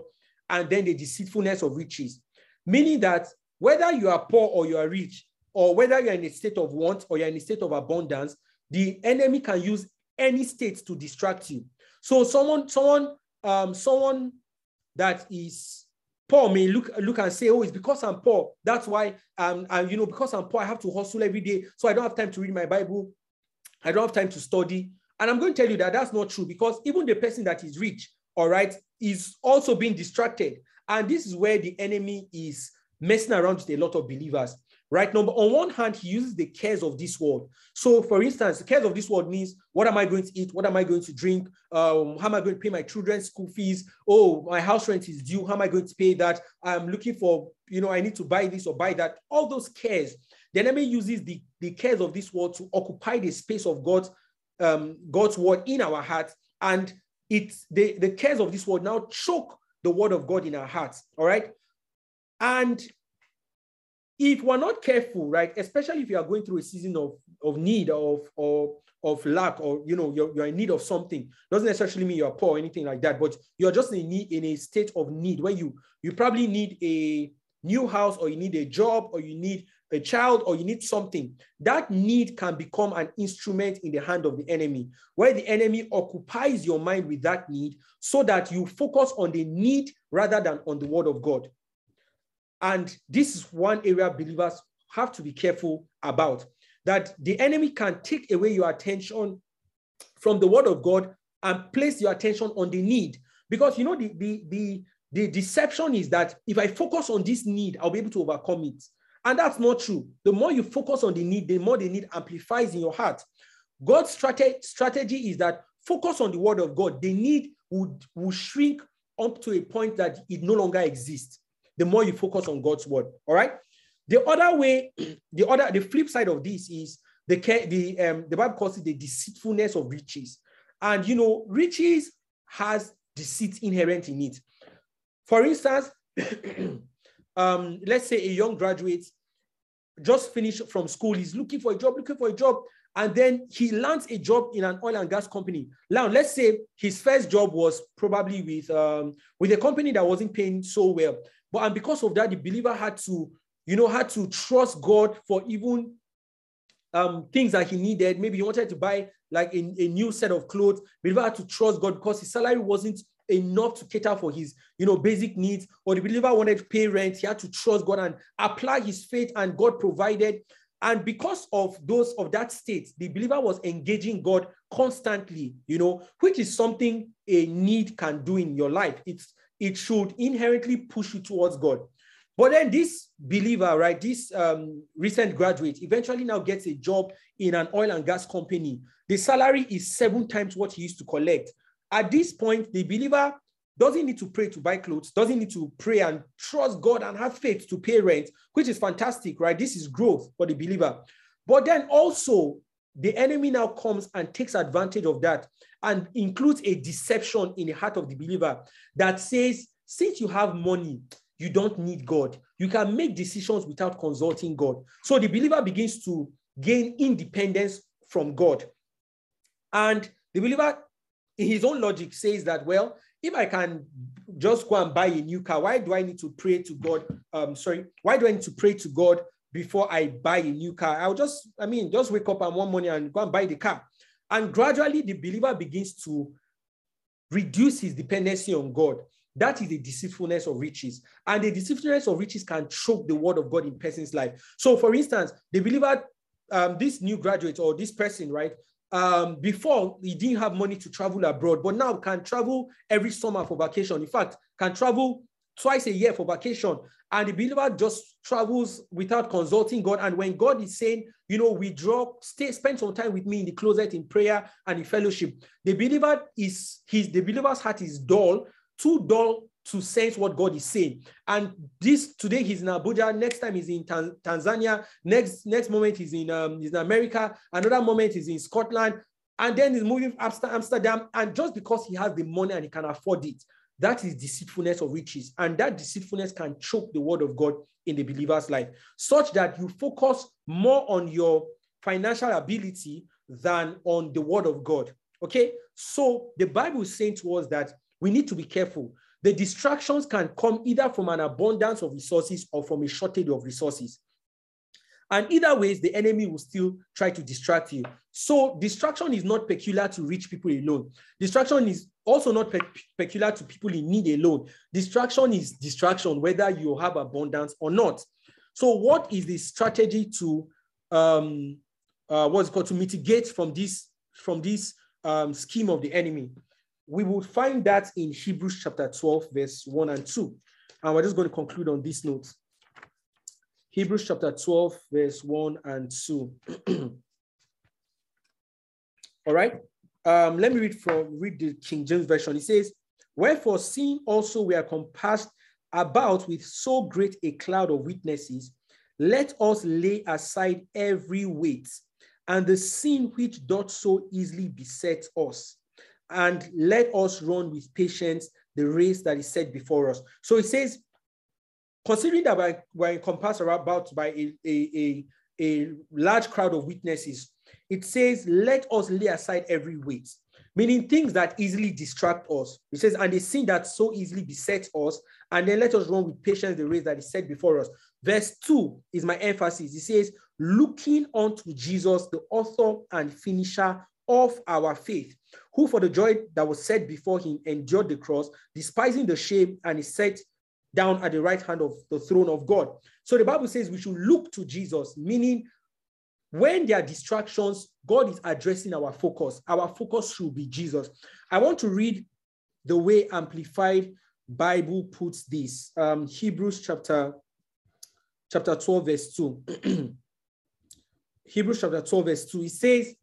and then the deceitfulness of riches, meaning that whether you are poor or you are rich, or whether you're in a state of want or you're in a state of abundance, the enemy can use any state to distract you. So someone, someone, um, someone that is Poor may look look and say, "Oh, it's because I'm poor. That's why um, and you know, because I'm poor, I have to hustle every day. So I don't have time to read my Bible. I don't have time to study." And I'm going to tell you that that's not true because even the person that is rich, all right, is also being distracted. And this is where the enemy is messing around with a lot of believers right? Number on one hand, he uses the cares of this world. So, for instance, the cares of this world means what am I going to eat? What am I going to drink? Um, how am I going to pay my children's school fees? Oh, my house rent is due. How am I going to pay that? I'm looking for, you know, I need to buy this or buy that. All those cares. The enemy uses the, the cares of this world to occupy the space of God's um, God's word in our hearts, and it's the, the cares of this world now choke the word of God in our hearts. All right. And if we're not careful, right, especially if you are going through a season of, of need of or of lack or you know you're, you're in need of something doesn't necessarily mean you're poor or anything like that but you're just in need in a state of need where you you probably need a new house or you need a job or you need a child or you need something. That need can become an instrument in the hand of the enemy where the enemy occupies your mind with that need so that you focus on the need rather than on the word of god and this is one area believers have to be careful about. that the enemy can take away your attention from the word of God and place your attention on the need. Because you know, the, the, the, the deception is that if I focus on this need, I'll be able to overcome it. And that's not true. The more you focus on the need, the more the need amplifies in your heart. God's strategy, strategy is that focus on the word of God. The need would, will shrink up to a point that it no longer exists. The more you focus on God's word. All right. The other way, the other, the flip side of this is the the um, the Bible calls it the deceitfulness of riches. And you know, riches has deceit inherent in it. For instance, um, let's say a young graduate just finished from school, he's looking for a job, looking for a job, and then he lands a job in an oil and gas company. Now, let's say his first job was probably with um, with a company that wasn't paying so well, but and because of that, the believer had to, you know, had to trust God for even um, things that he needed. Maybe he wanted to buy like a, a new set of clothes. Believer had to trust God because his salary wasn't enough to cater for his, you know, basic needs. Or the believer wanted to pay rent. He had to trust God and apply his faith, and God provided. And because of those of that state, the believer was engaging God constantly, you know, which is something a need can do in your life. It's it should inherently push you towards God. But then this believer, right, this um, recent graduate eventually now gets a job in an oil and gas company. The salary is seven times what he used to collect. At this point, the believer doesn't need to pray to buy clothes, doesn't need to pray and trust God and have faith to pay rent, which is fantastic, right? This is growth for the believer. But then also, the enemy now comes and takes advantage of that and includes a deception in the heart of the believer that says, since you have money, you don't need God. You can make decisions without consulting God. So the believer begins to gain independence from God. And the believer, in his own logic, says that, well, if I can just go and buy a new car, why do I need to pray to God? Um, sorry, why do I need to pray to God before I buy a new car? I'll just, I mean, just wake up and one morning and go and buy the car. And gradually the believer begins to reduce his dependency on God. That is the deceitfulness of riches. And the deceitfulness of riches can choke the word of God in person's life. So, for instance, the believer, um, this new graduate or this person, right? Um, before he didn't have money to travel abroad, but now can travel every summer for vacation. In fact, can travel twice a year for vacation. And the believer just travels without consulting God. And when God is saying, you know, withdraw, stay, spend some time with me in the closet in prayer and in fellowship, the believer is his the believer's heart is dull too dull to sense what God is saying. And this today he's in Abuja, next time he's in Tan- Tanzania, next next moment he's in um, he's in America, another moment he's in Scotland, and then he's moving to Amsterdam. And just because he has the money and he can afford it, that is deceitfulness of riches, and that deceitfulness can choke the word of God in the believer's life, such that you focus more on your financial ability than on the word of God. Okay, so the Bible is saying to us that we need to be careful. The distractions can come either from an abundance of resources or from a shortage of resources. And either ways, the enemy will still try to distract you. So distraction is not peculiar to rich people alone. Distraction is also not pe peculiar to people in need alone. Distraction is distraction, whether you have abundance or not. So what is the strategy to um, uh, what's called to mitigate from this from this um, scheme of the enemy? we will find that in Hebrews chapter 12, verse 1 and 2. And we're just going to conclude on this note. Hebrews chapter 12, verse 1 and 2. All right. Um, let me read from read the King James Version. It says, Wherefore, seeing also we are compassed about with so great a cloud of witnesses, let us lay aside every weight and the sin which doth so easily beset us and let us run with patience the race that is set before us. So it says, considering that we're, we're encompassed about by a, a, a, a large crowd of witnesses, it says, let us lay aside every weight, meaning things that easily distract us. It says, and the sin that so easily besets us, and then let us run with patience the race that is set before us. Verse 2 is my emphasis. It says, looking unto Jesus, the author and finisher of our faith, who for the joy that was set before him endured the cross, despising the shame, and is set down at the right hand of the throne of God. So the Bible says we should look to Jesus, meaning when there are distractions, God is addressing our focus. Our focus should be Jesus. I want to read the way Amplified Bible puts this. Um, Hebrews chapter, chapter 12, verse 2. Hebrews chapter 12, verse 2. It says,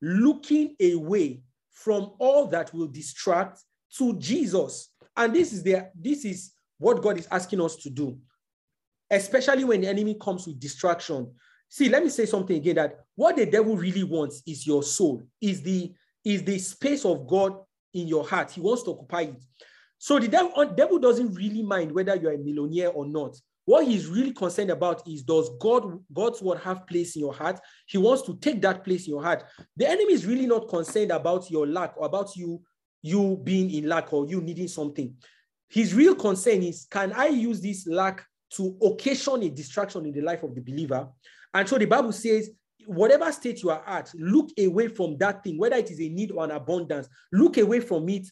looking away from all that will distract to Jesus. And this is the this is what God is asking us to do, especially when the enemy comes with distraction. See, let me say something again that what the devil really wants is your soul, is the is the space of God in your heart. He wants to occupy it. So the devil, uh, devil doesn't really mind whether you're a millionaire or not. What he's really concerned about is does God God's word have place in your heart? He wants to take that place in your heart. The enemy is really not concerned about your lack or about you you being in lack or you needing something. His real concern is can I use this lack to occasion a distraction in the life of the believer? And so the Bible says, whatever state you are at, look away from that thing, whether it is a need or an abundance, look away from it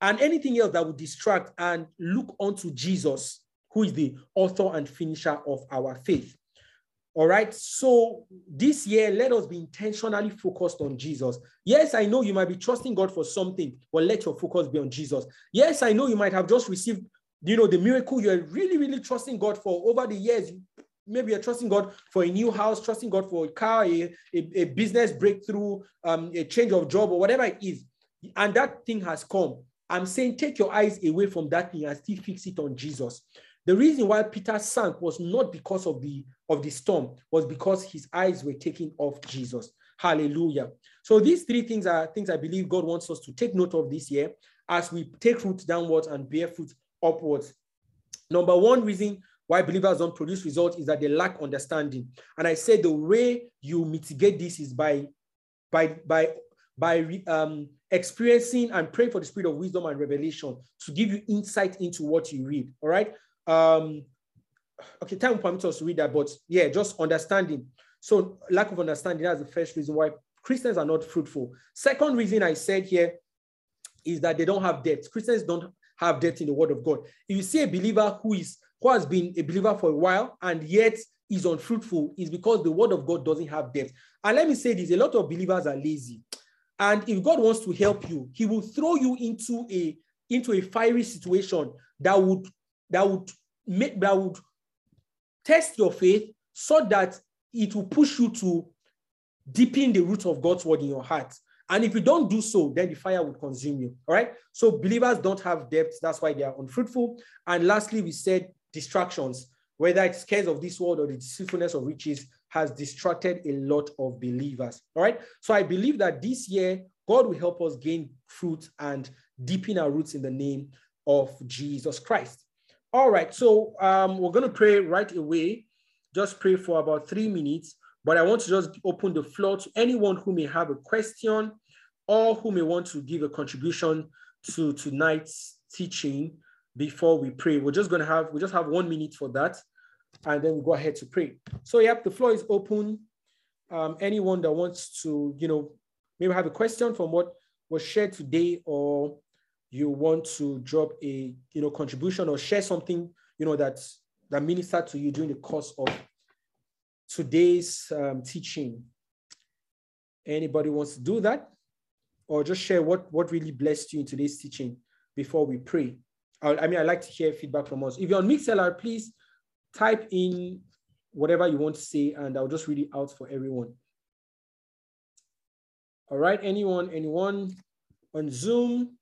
and anything else that would distract and look unto Jesus, who is the author and finisher of our faith. All right. So this year, let us be intentionally focused on Jesus. Yes, I know you might be trusting God for something, but let your focus be on Jesus. Yes, I know you might have just received, you know, the miracle you're really, really trusting God for over the years. Maybe you're trusting God for a new house, trusting God for a car, a, a, a business breakthrough, um, a change of job, or whatever it is. And that thing has come. I'm saying take your eyes away from that thing and still fix it on Jesus. The reason why Peter sank was not because of the of the storm, was because his eyes were taken off Jesus. Hallelujah. So these three things are things I believe God wants us to take note of this year as we take root downwards and bear fruit upwards. Number one reason why believers don't produce results is that they lack understanding. And I said the way you mitigate this is by by by by um, experiencing and praying for the spirit of wisdom and revelation to give you insight into what you read. All right. Um, okay, time will permit us to read that, but yeah, just understanding. So lack of understanding, that's the first reason why Christians are not fruitful. Second reason I said here is that they don't have depth. Christians don't have depth in the word of God. If you see a believer who is who has been a believer for a while and yet is unfruitful, is because the word of God doesn't have depth. And let me say this: a lot of believers are lazy. And if God wants to help you, He will throw you into a into a fiery situation that would that would make that would test your faith so that it will push you to deepen the root of God's word in your heart. And if you don't do so, then the fire will consume you. All right. So believers don't have depth. That's why they are unfruitful. And lastly, we said distractions, whether it's cares of this world or the deceitfulness of riches, has distracted a lot of believers. All right. So I believe that this year, God will help us gain fruit and deepen our roots in the name of Jesus Christ. All right, so um, we're going to pray right away. Just pray for about three minutes, but I want to just open the floor to anyone who may have a question or who may want to give a contribution to tonight's teaching before we pray. We're just going to have, we just have one minute for that, and then we go ahead to pray. So, yep, the floor is open. Um, anyone that wants to, you know, maybe have a question from what was shared today or you want to drop a you know contribution or share something you know that that ministered to you during the course of today's um, teaching. Anybody wants to do that? Or just share what what really blessed you in today's teaching before we pray? I, I mean i like to hear feedback from us. If you're on mixlr please type in whatever you want to say and i'll just read it out for everyone. All right anyone anyone on zoom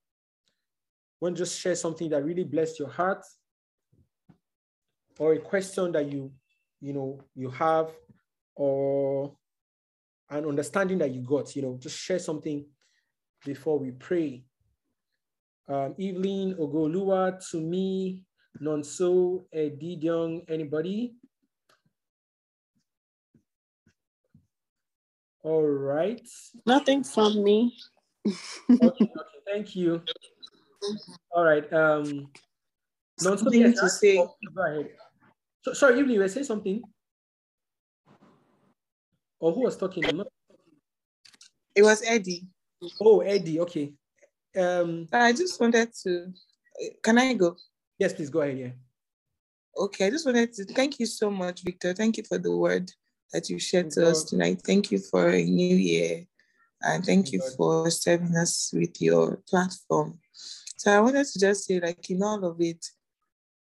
want to just share something that really blessed your heart or a question that you you know you have or an understanding that you got you know just share something before we pray um, Evelyn Ogolua, to me, Nonso, Edidiong, anybody? All right. Nothing from me. okay, okay, thank you. All right. Um, no, something yes, to say. Oh, go ahead. So, sorry, Evelyn, you were saying something? Or who was talking? Not... It was Eddie. Oh, Eddie. Okay. Um, I just wanted to. Can I go? Yes, please go ahead. Yeah. Okay, I just wanted to thank you so much, Victor. Thank you for the word. that you shared to us tonight. Thank you for a new year. And thank you for serving us with your platform. So I wanted to just say, like, in all of it,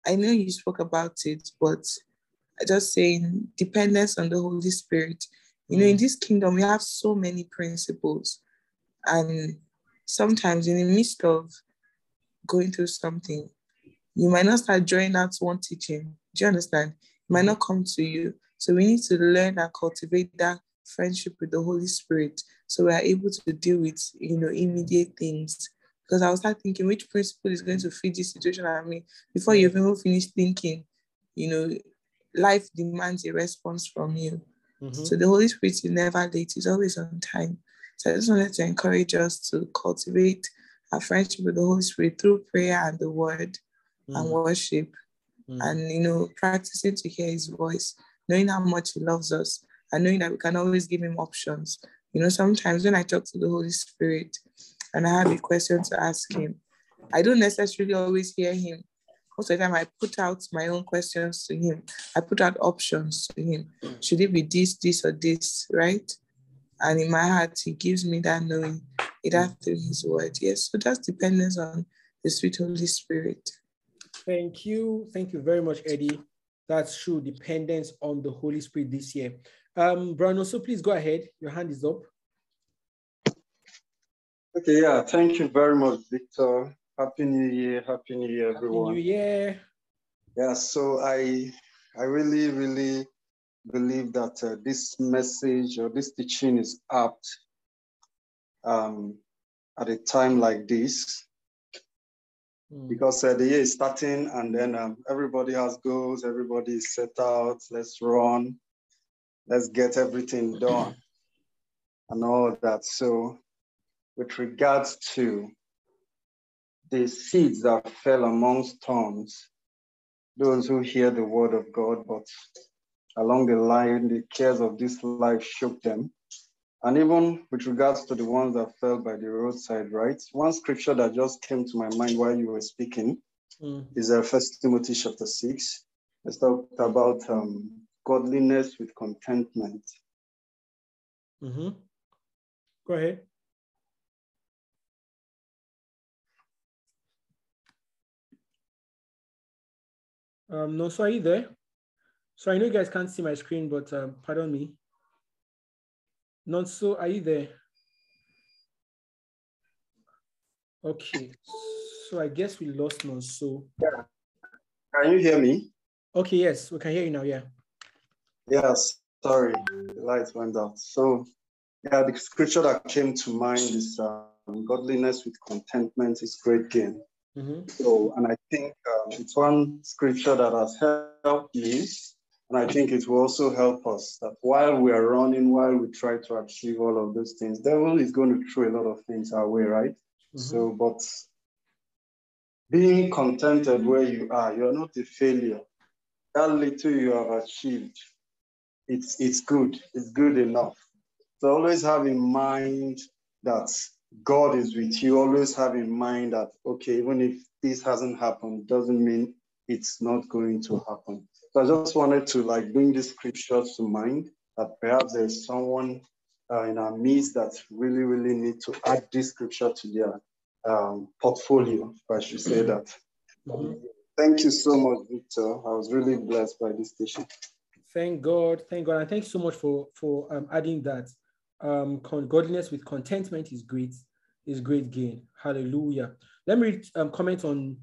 I know you spoke about it, but I just saying dependence on the Holy Spirit. You know, in mm. this kingdom, we have so many principles. And sometimes in the midst of going through something, you might not start drawing out one teaching. Do you understand? It might not come to you. So we need to learn and cultivate that friendship with the Holy Spirit so we are able to deal with, you know, immediate things. Because I was start thinking which principle is going to fit this situation I mean before you even finish thinking, you know, life demands a response from you. Mm-hmm. So the Holy Spirit is never late, he's always on time. So I just wanted to encourage us to cultivate our friendship with the Holy Spirit through prayer and the word mm. and worship. Mm. And you know, practicing to hear his voice, knowing how much he loves us, and knowing that we can always give him options. You know, sometimes when I talk to the Holy Spirit and I have a question to ask him, I don't necessarily always hear him. Most of the time, I put out my own questions to him. I put out options to him. Should it be this, this, or this, right? And in my heart, he gives me that knowing, either through his word. Yes, so that's dependence on the sweet Holy Spirit. Thank you. Thank you very much, Eddie. That's true dependence on the Holy Spirit this year. Um, Bruno, so please go ahead. Your hand is up. Okay, yeah, thank you very much, Victor. Happy New Year, Happy New Year, everyone. Happy New Year. Yeah, so I, I really, really believe that uh, this message or this teaching is apt um, at a time like this mm. because uh, the year is starting and then um, everybody has goals, everybody is set out, let's run, let's get everything done and all that. So with regards to the seeds that fell amongst thorns, those who hear the word of God, but along the line, the cares of this life shook them. And even with regards to the ones that fell by the roadside, right? One scripture that just came to my mind while you were speaking mm. is uh, First Timothy chapter 6. It's talked about um, godliness with contentment. Mm-hmm. Go ahead. Um, no, so are you there? So I know you guys can't see my screen, but um, pardon me. Nonso, are you there? Okay, so I guess we lost Nonso. Yeah. Can you hear me? Okay, yes, we can hear you now, yeah. Yes, sorry, the lights went out. So, yeah, the scripture that came to mind is um, godliness with contentment is great gain. Mm-hmm. So, and I think um, it's one scripture that has helped me, and I think it will also help us that while we are running, while we try to achieve all of those things, devil is going to throw a lot of things our way, right? Mm-hmm. So, but being contented where you are, you're not a failure. That little you have achieved, it's it's good. It's good enough. So always have in mind that God is with you. Always have in mind that, okay, even if this hasn't happened, doesn't mean it's not going to happen. So I just wanted to like bring these scriptures to mind that perhaps there's someone uh, in our midst that really, really need to add this scripture to their um, portfolio, if I should say that. Thank you so much, Victor. I was really blessed by this teaching. Thank God, thank God, and thanks so much for for um, adding that um, godliness with contentment is great, is great gain. Hallelujah. Let me um, comment on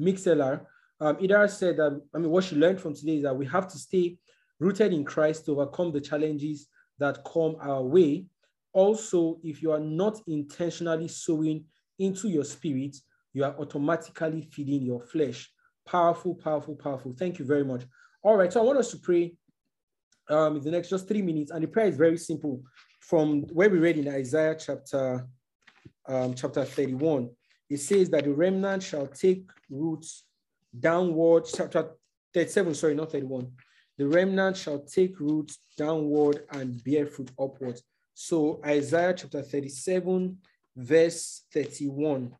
Mixlr. Um, Ida said that, I mean, what she learned from today is that we have to stay rooted in Christ to overcome the challenges that come our way. Also, if you are not intentionally sowing into your spirit, you are automatically feeding your flesh. Powerful, powerful, powerful. Thank you very much. All right, so I want us to pray um, in the next just three minutes, and the prayer is very simple from where we read in Isaiah chapter um, chapter 31. It says that the remnant shall take roots downward, chapter 37, sorry, not 31. The remnant shall take roots downward and bear fruit upwards. So Isaiah chapter 37, verse 31.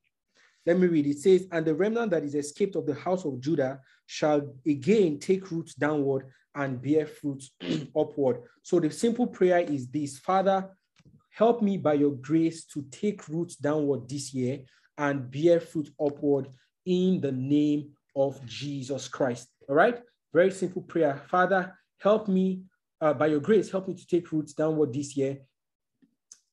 Let me read. It says, And the remnant that is escaped of the house of Judah shall again take roots downward and bear fruit upward. So the simple prayer is this Father, help me by your grace to take root downward this year and bear fruit upward in the name of Jesus Christ. All right? Very simple prayer. Father, help me uh, by your grace, help me to take roots downward this year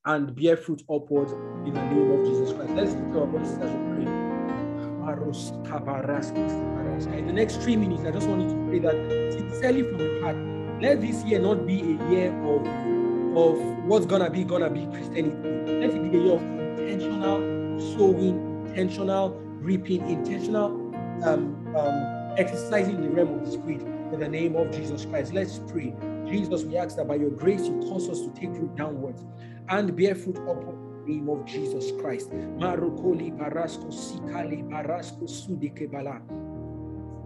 and bear fruit upward in the name of Jesus Christ. Let's at our voices as we. In the next three minutes, I just want you to pray that sincerely from your heart. Let this year not be a year of, of what's gonna be, gonna be Christianity. Let it be a year of intentional sowing, intentional reaping, intentional um, um, exercising the realm of the Spirit in the name of Jesus Christ. Let's pray. Jesus, we ask that by your grace you cause us to take root downwards and bear fruit upward name of Jesus Christ. Marokoli barasko sikali barasko sudike bala.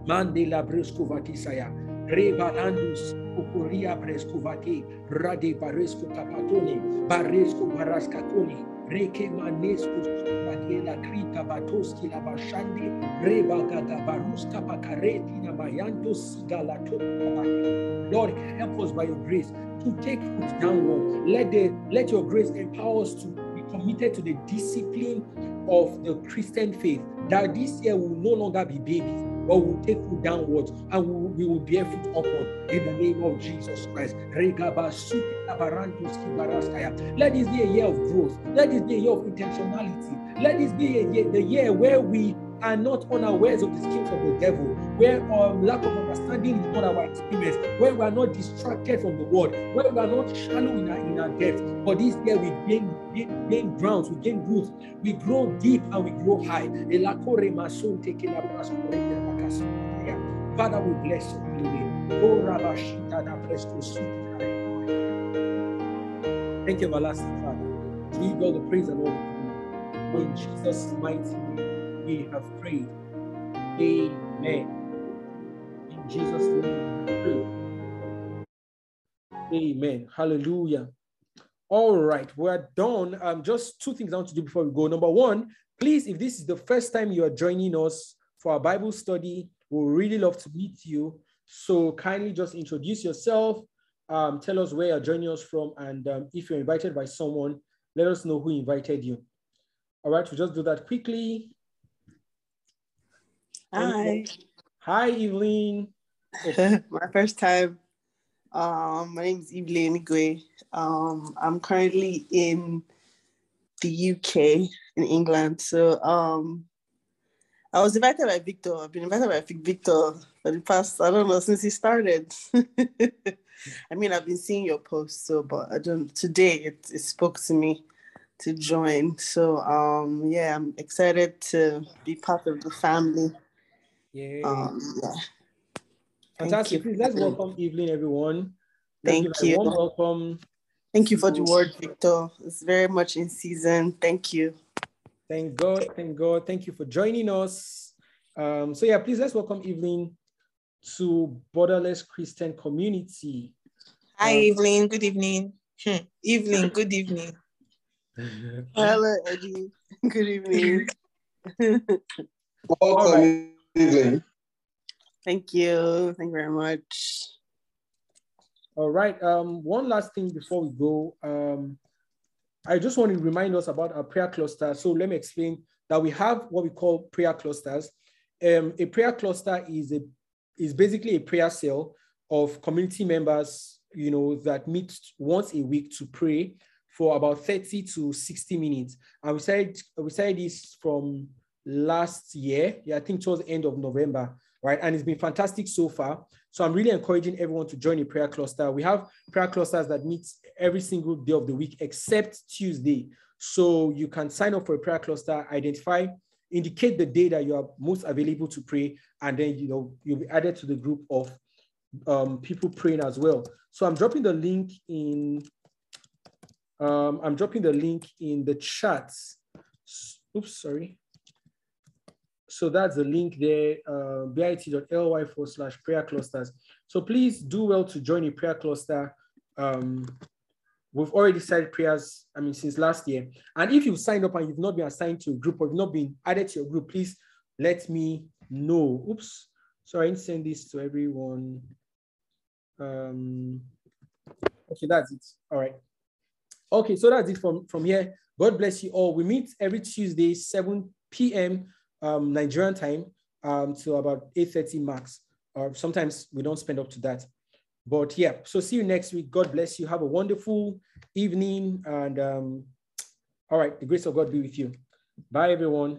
Mandela bresko vatisaya. Rebalandus ukuria bresko vati. Rade baresko kapatone. Baresko baraskatone. Reke manesko la krita batoski la bashandi. Reba baruska pakareti na mayanto sigalato. Lord, help us by your grace to take foot downward. Let the let your grace empower us to committed to the discipline of the Christian faith, that this year will no longer be babies, but will take you downwards and we will, we will bear fruit upward in the name of Jesus Christ. Let this be a year of growth. Let this be a year of intentionality. Let this be a year, the year where we are not unawares of the schemes of the devil, where our lack of understanding is not our experience, where we are not distracted from the world, where we are not shallow in our, in our depth. But this year we gain, gain, gain grounds, we gain roots, we grow deep and we grow high. Father, we bless you. Oh, Thank you, everlasting Father. You all the praise and all the glory. In Jesus' mighty name we have prayed. Amen. In Jesus' name we pray. Amen. Hallelujah. All right, we're done. Um, just two things I want to do before we go. Number one, please, if this is the first time you are joining us for our Bible study, we would really love to meet you. So kindly just introduce yourself, um, tell us where you're joining us from, and um, if you're invited by someone, let us know who invited you. All right, we'll just do that quickly. Hi. Hi, Evelyn. my first time. Um, my name is Evelyn Gray. Um, I'm currently in the UK, in England. So um, I was invited by Victor. I've been invited by Victor for the past, I don't know, since he started. I mean, I've been seeing your posts, so, but I don't, today it, it spoke to me to join. So um, yeah, I'm excited to be part of the family. Yeah. Um, yeah. Fantastic. Please let's welcome Evelyn, everyone. Let's Thank you. Warm welcome. Thank you for the word, Victor. It's very much in season. Thank you. Thank God. Thank God. Thank you for joining us. Um, so yeah, please let's welcome Evelyn to Borderless Christian Community. Hi, um, Evelyn. Good evening. Hmm. Evelyn, good evening. Hello, Eddie. Good evening. welcome, evening. Thank you. Thank you very much. All right. Um, one last thing before we go. Um, I just want to remind us about our prayer cluster. So let me explain that we have what we call prayer clusters. Um, a prayer cluster is a is basically a prayer cell of community members, you know, that meet once a week to pray for about 30 to 60 minutes. And we started, we started this from last year. Yeah, I think towards the end of November, right? And it's been fantastic so far. So I'm really encouraging everyone to join a prayer cluster. We have prayer clusters that meet every single day of the week except Tuesday. So you can sign up for a prayer cluster, identify, indicate the day that you are most available to pray, and then you know you'll be added to the group of um, people praying as well. So I'm dropping the link in. Um, I'm dropping the link in the chat. Oops, sorry. So that's the link there, uh, bit.ly forward slash prayer clusters. So please do well to join a prayer cluster. Um, we've already started prayers, I mean, since last year. And if you've signed up and you've not been assigned to a group or you've not been added to your group, please let me know. Oops. So I didn't send this to everyone. Um, okay, that's it. All right. Okay, so that's it from, from here. God bless you all. We meet every Tuesday, 7 p.m. Um, Nigerian time um, to about 8.30 max. Or sometimes we don't spend up to that. But yeah, so see you next week. God bless you. Have a wonderful evening. And um, all right, the grace of God be with you. Bye, everyone.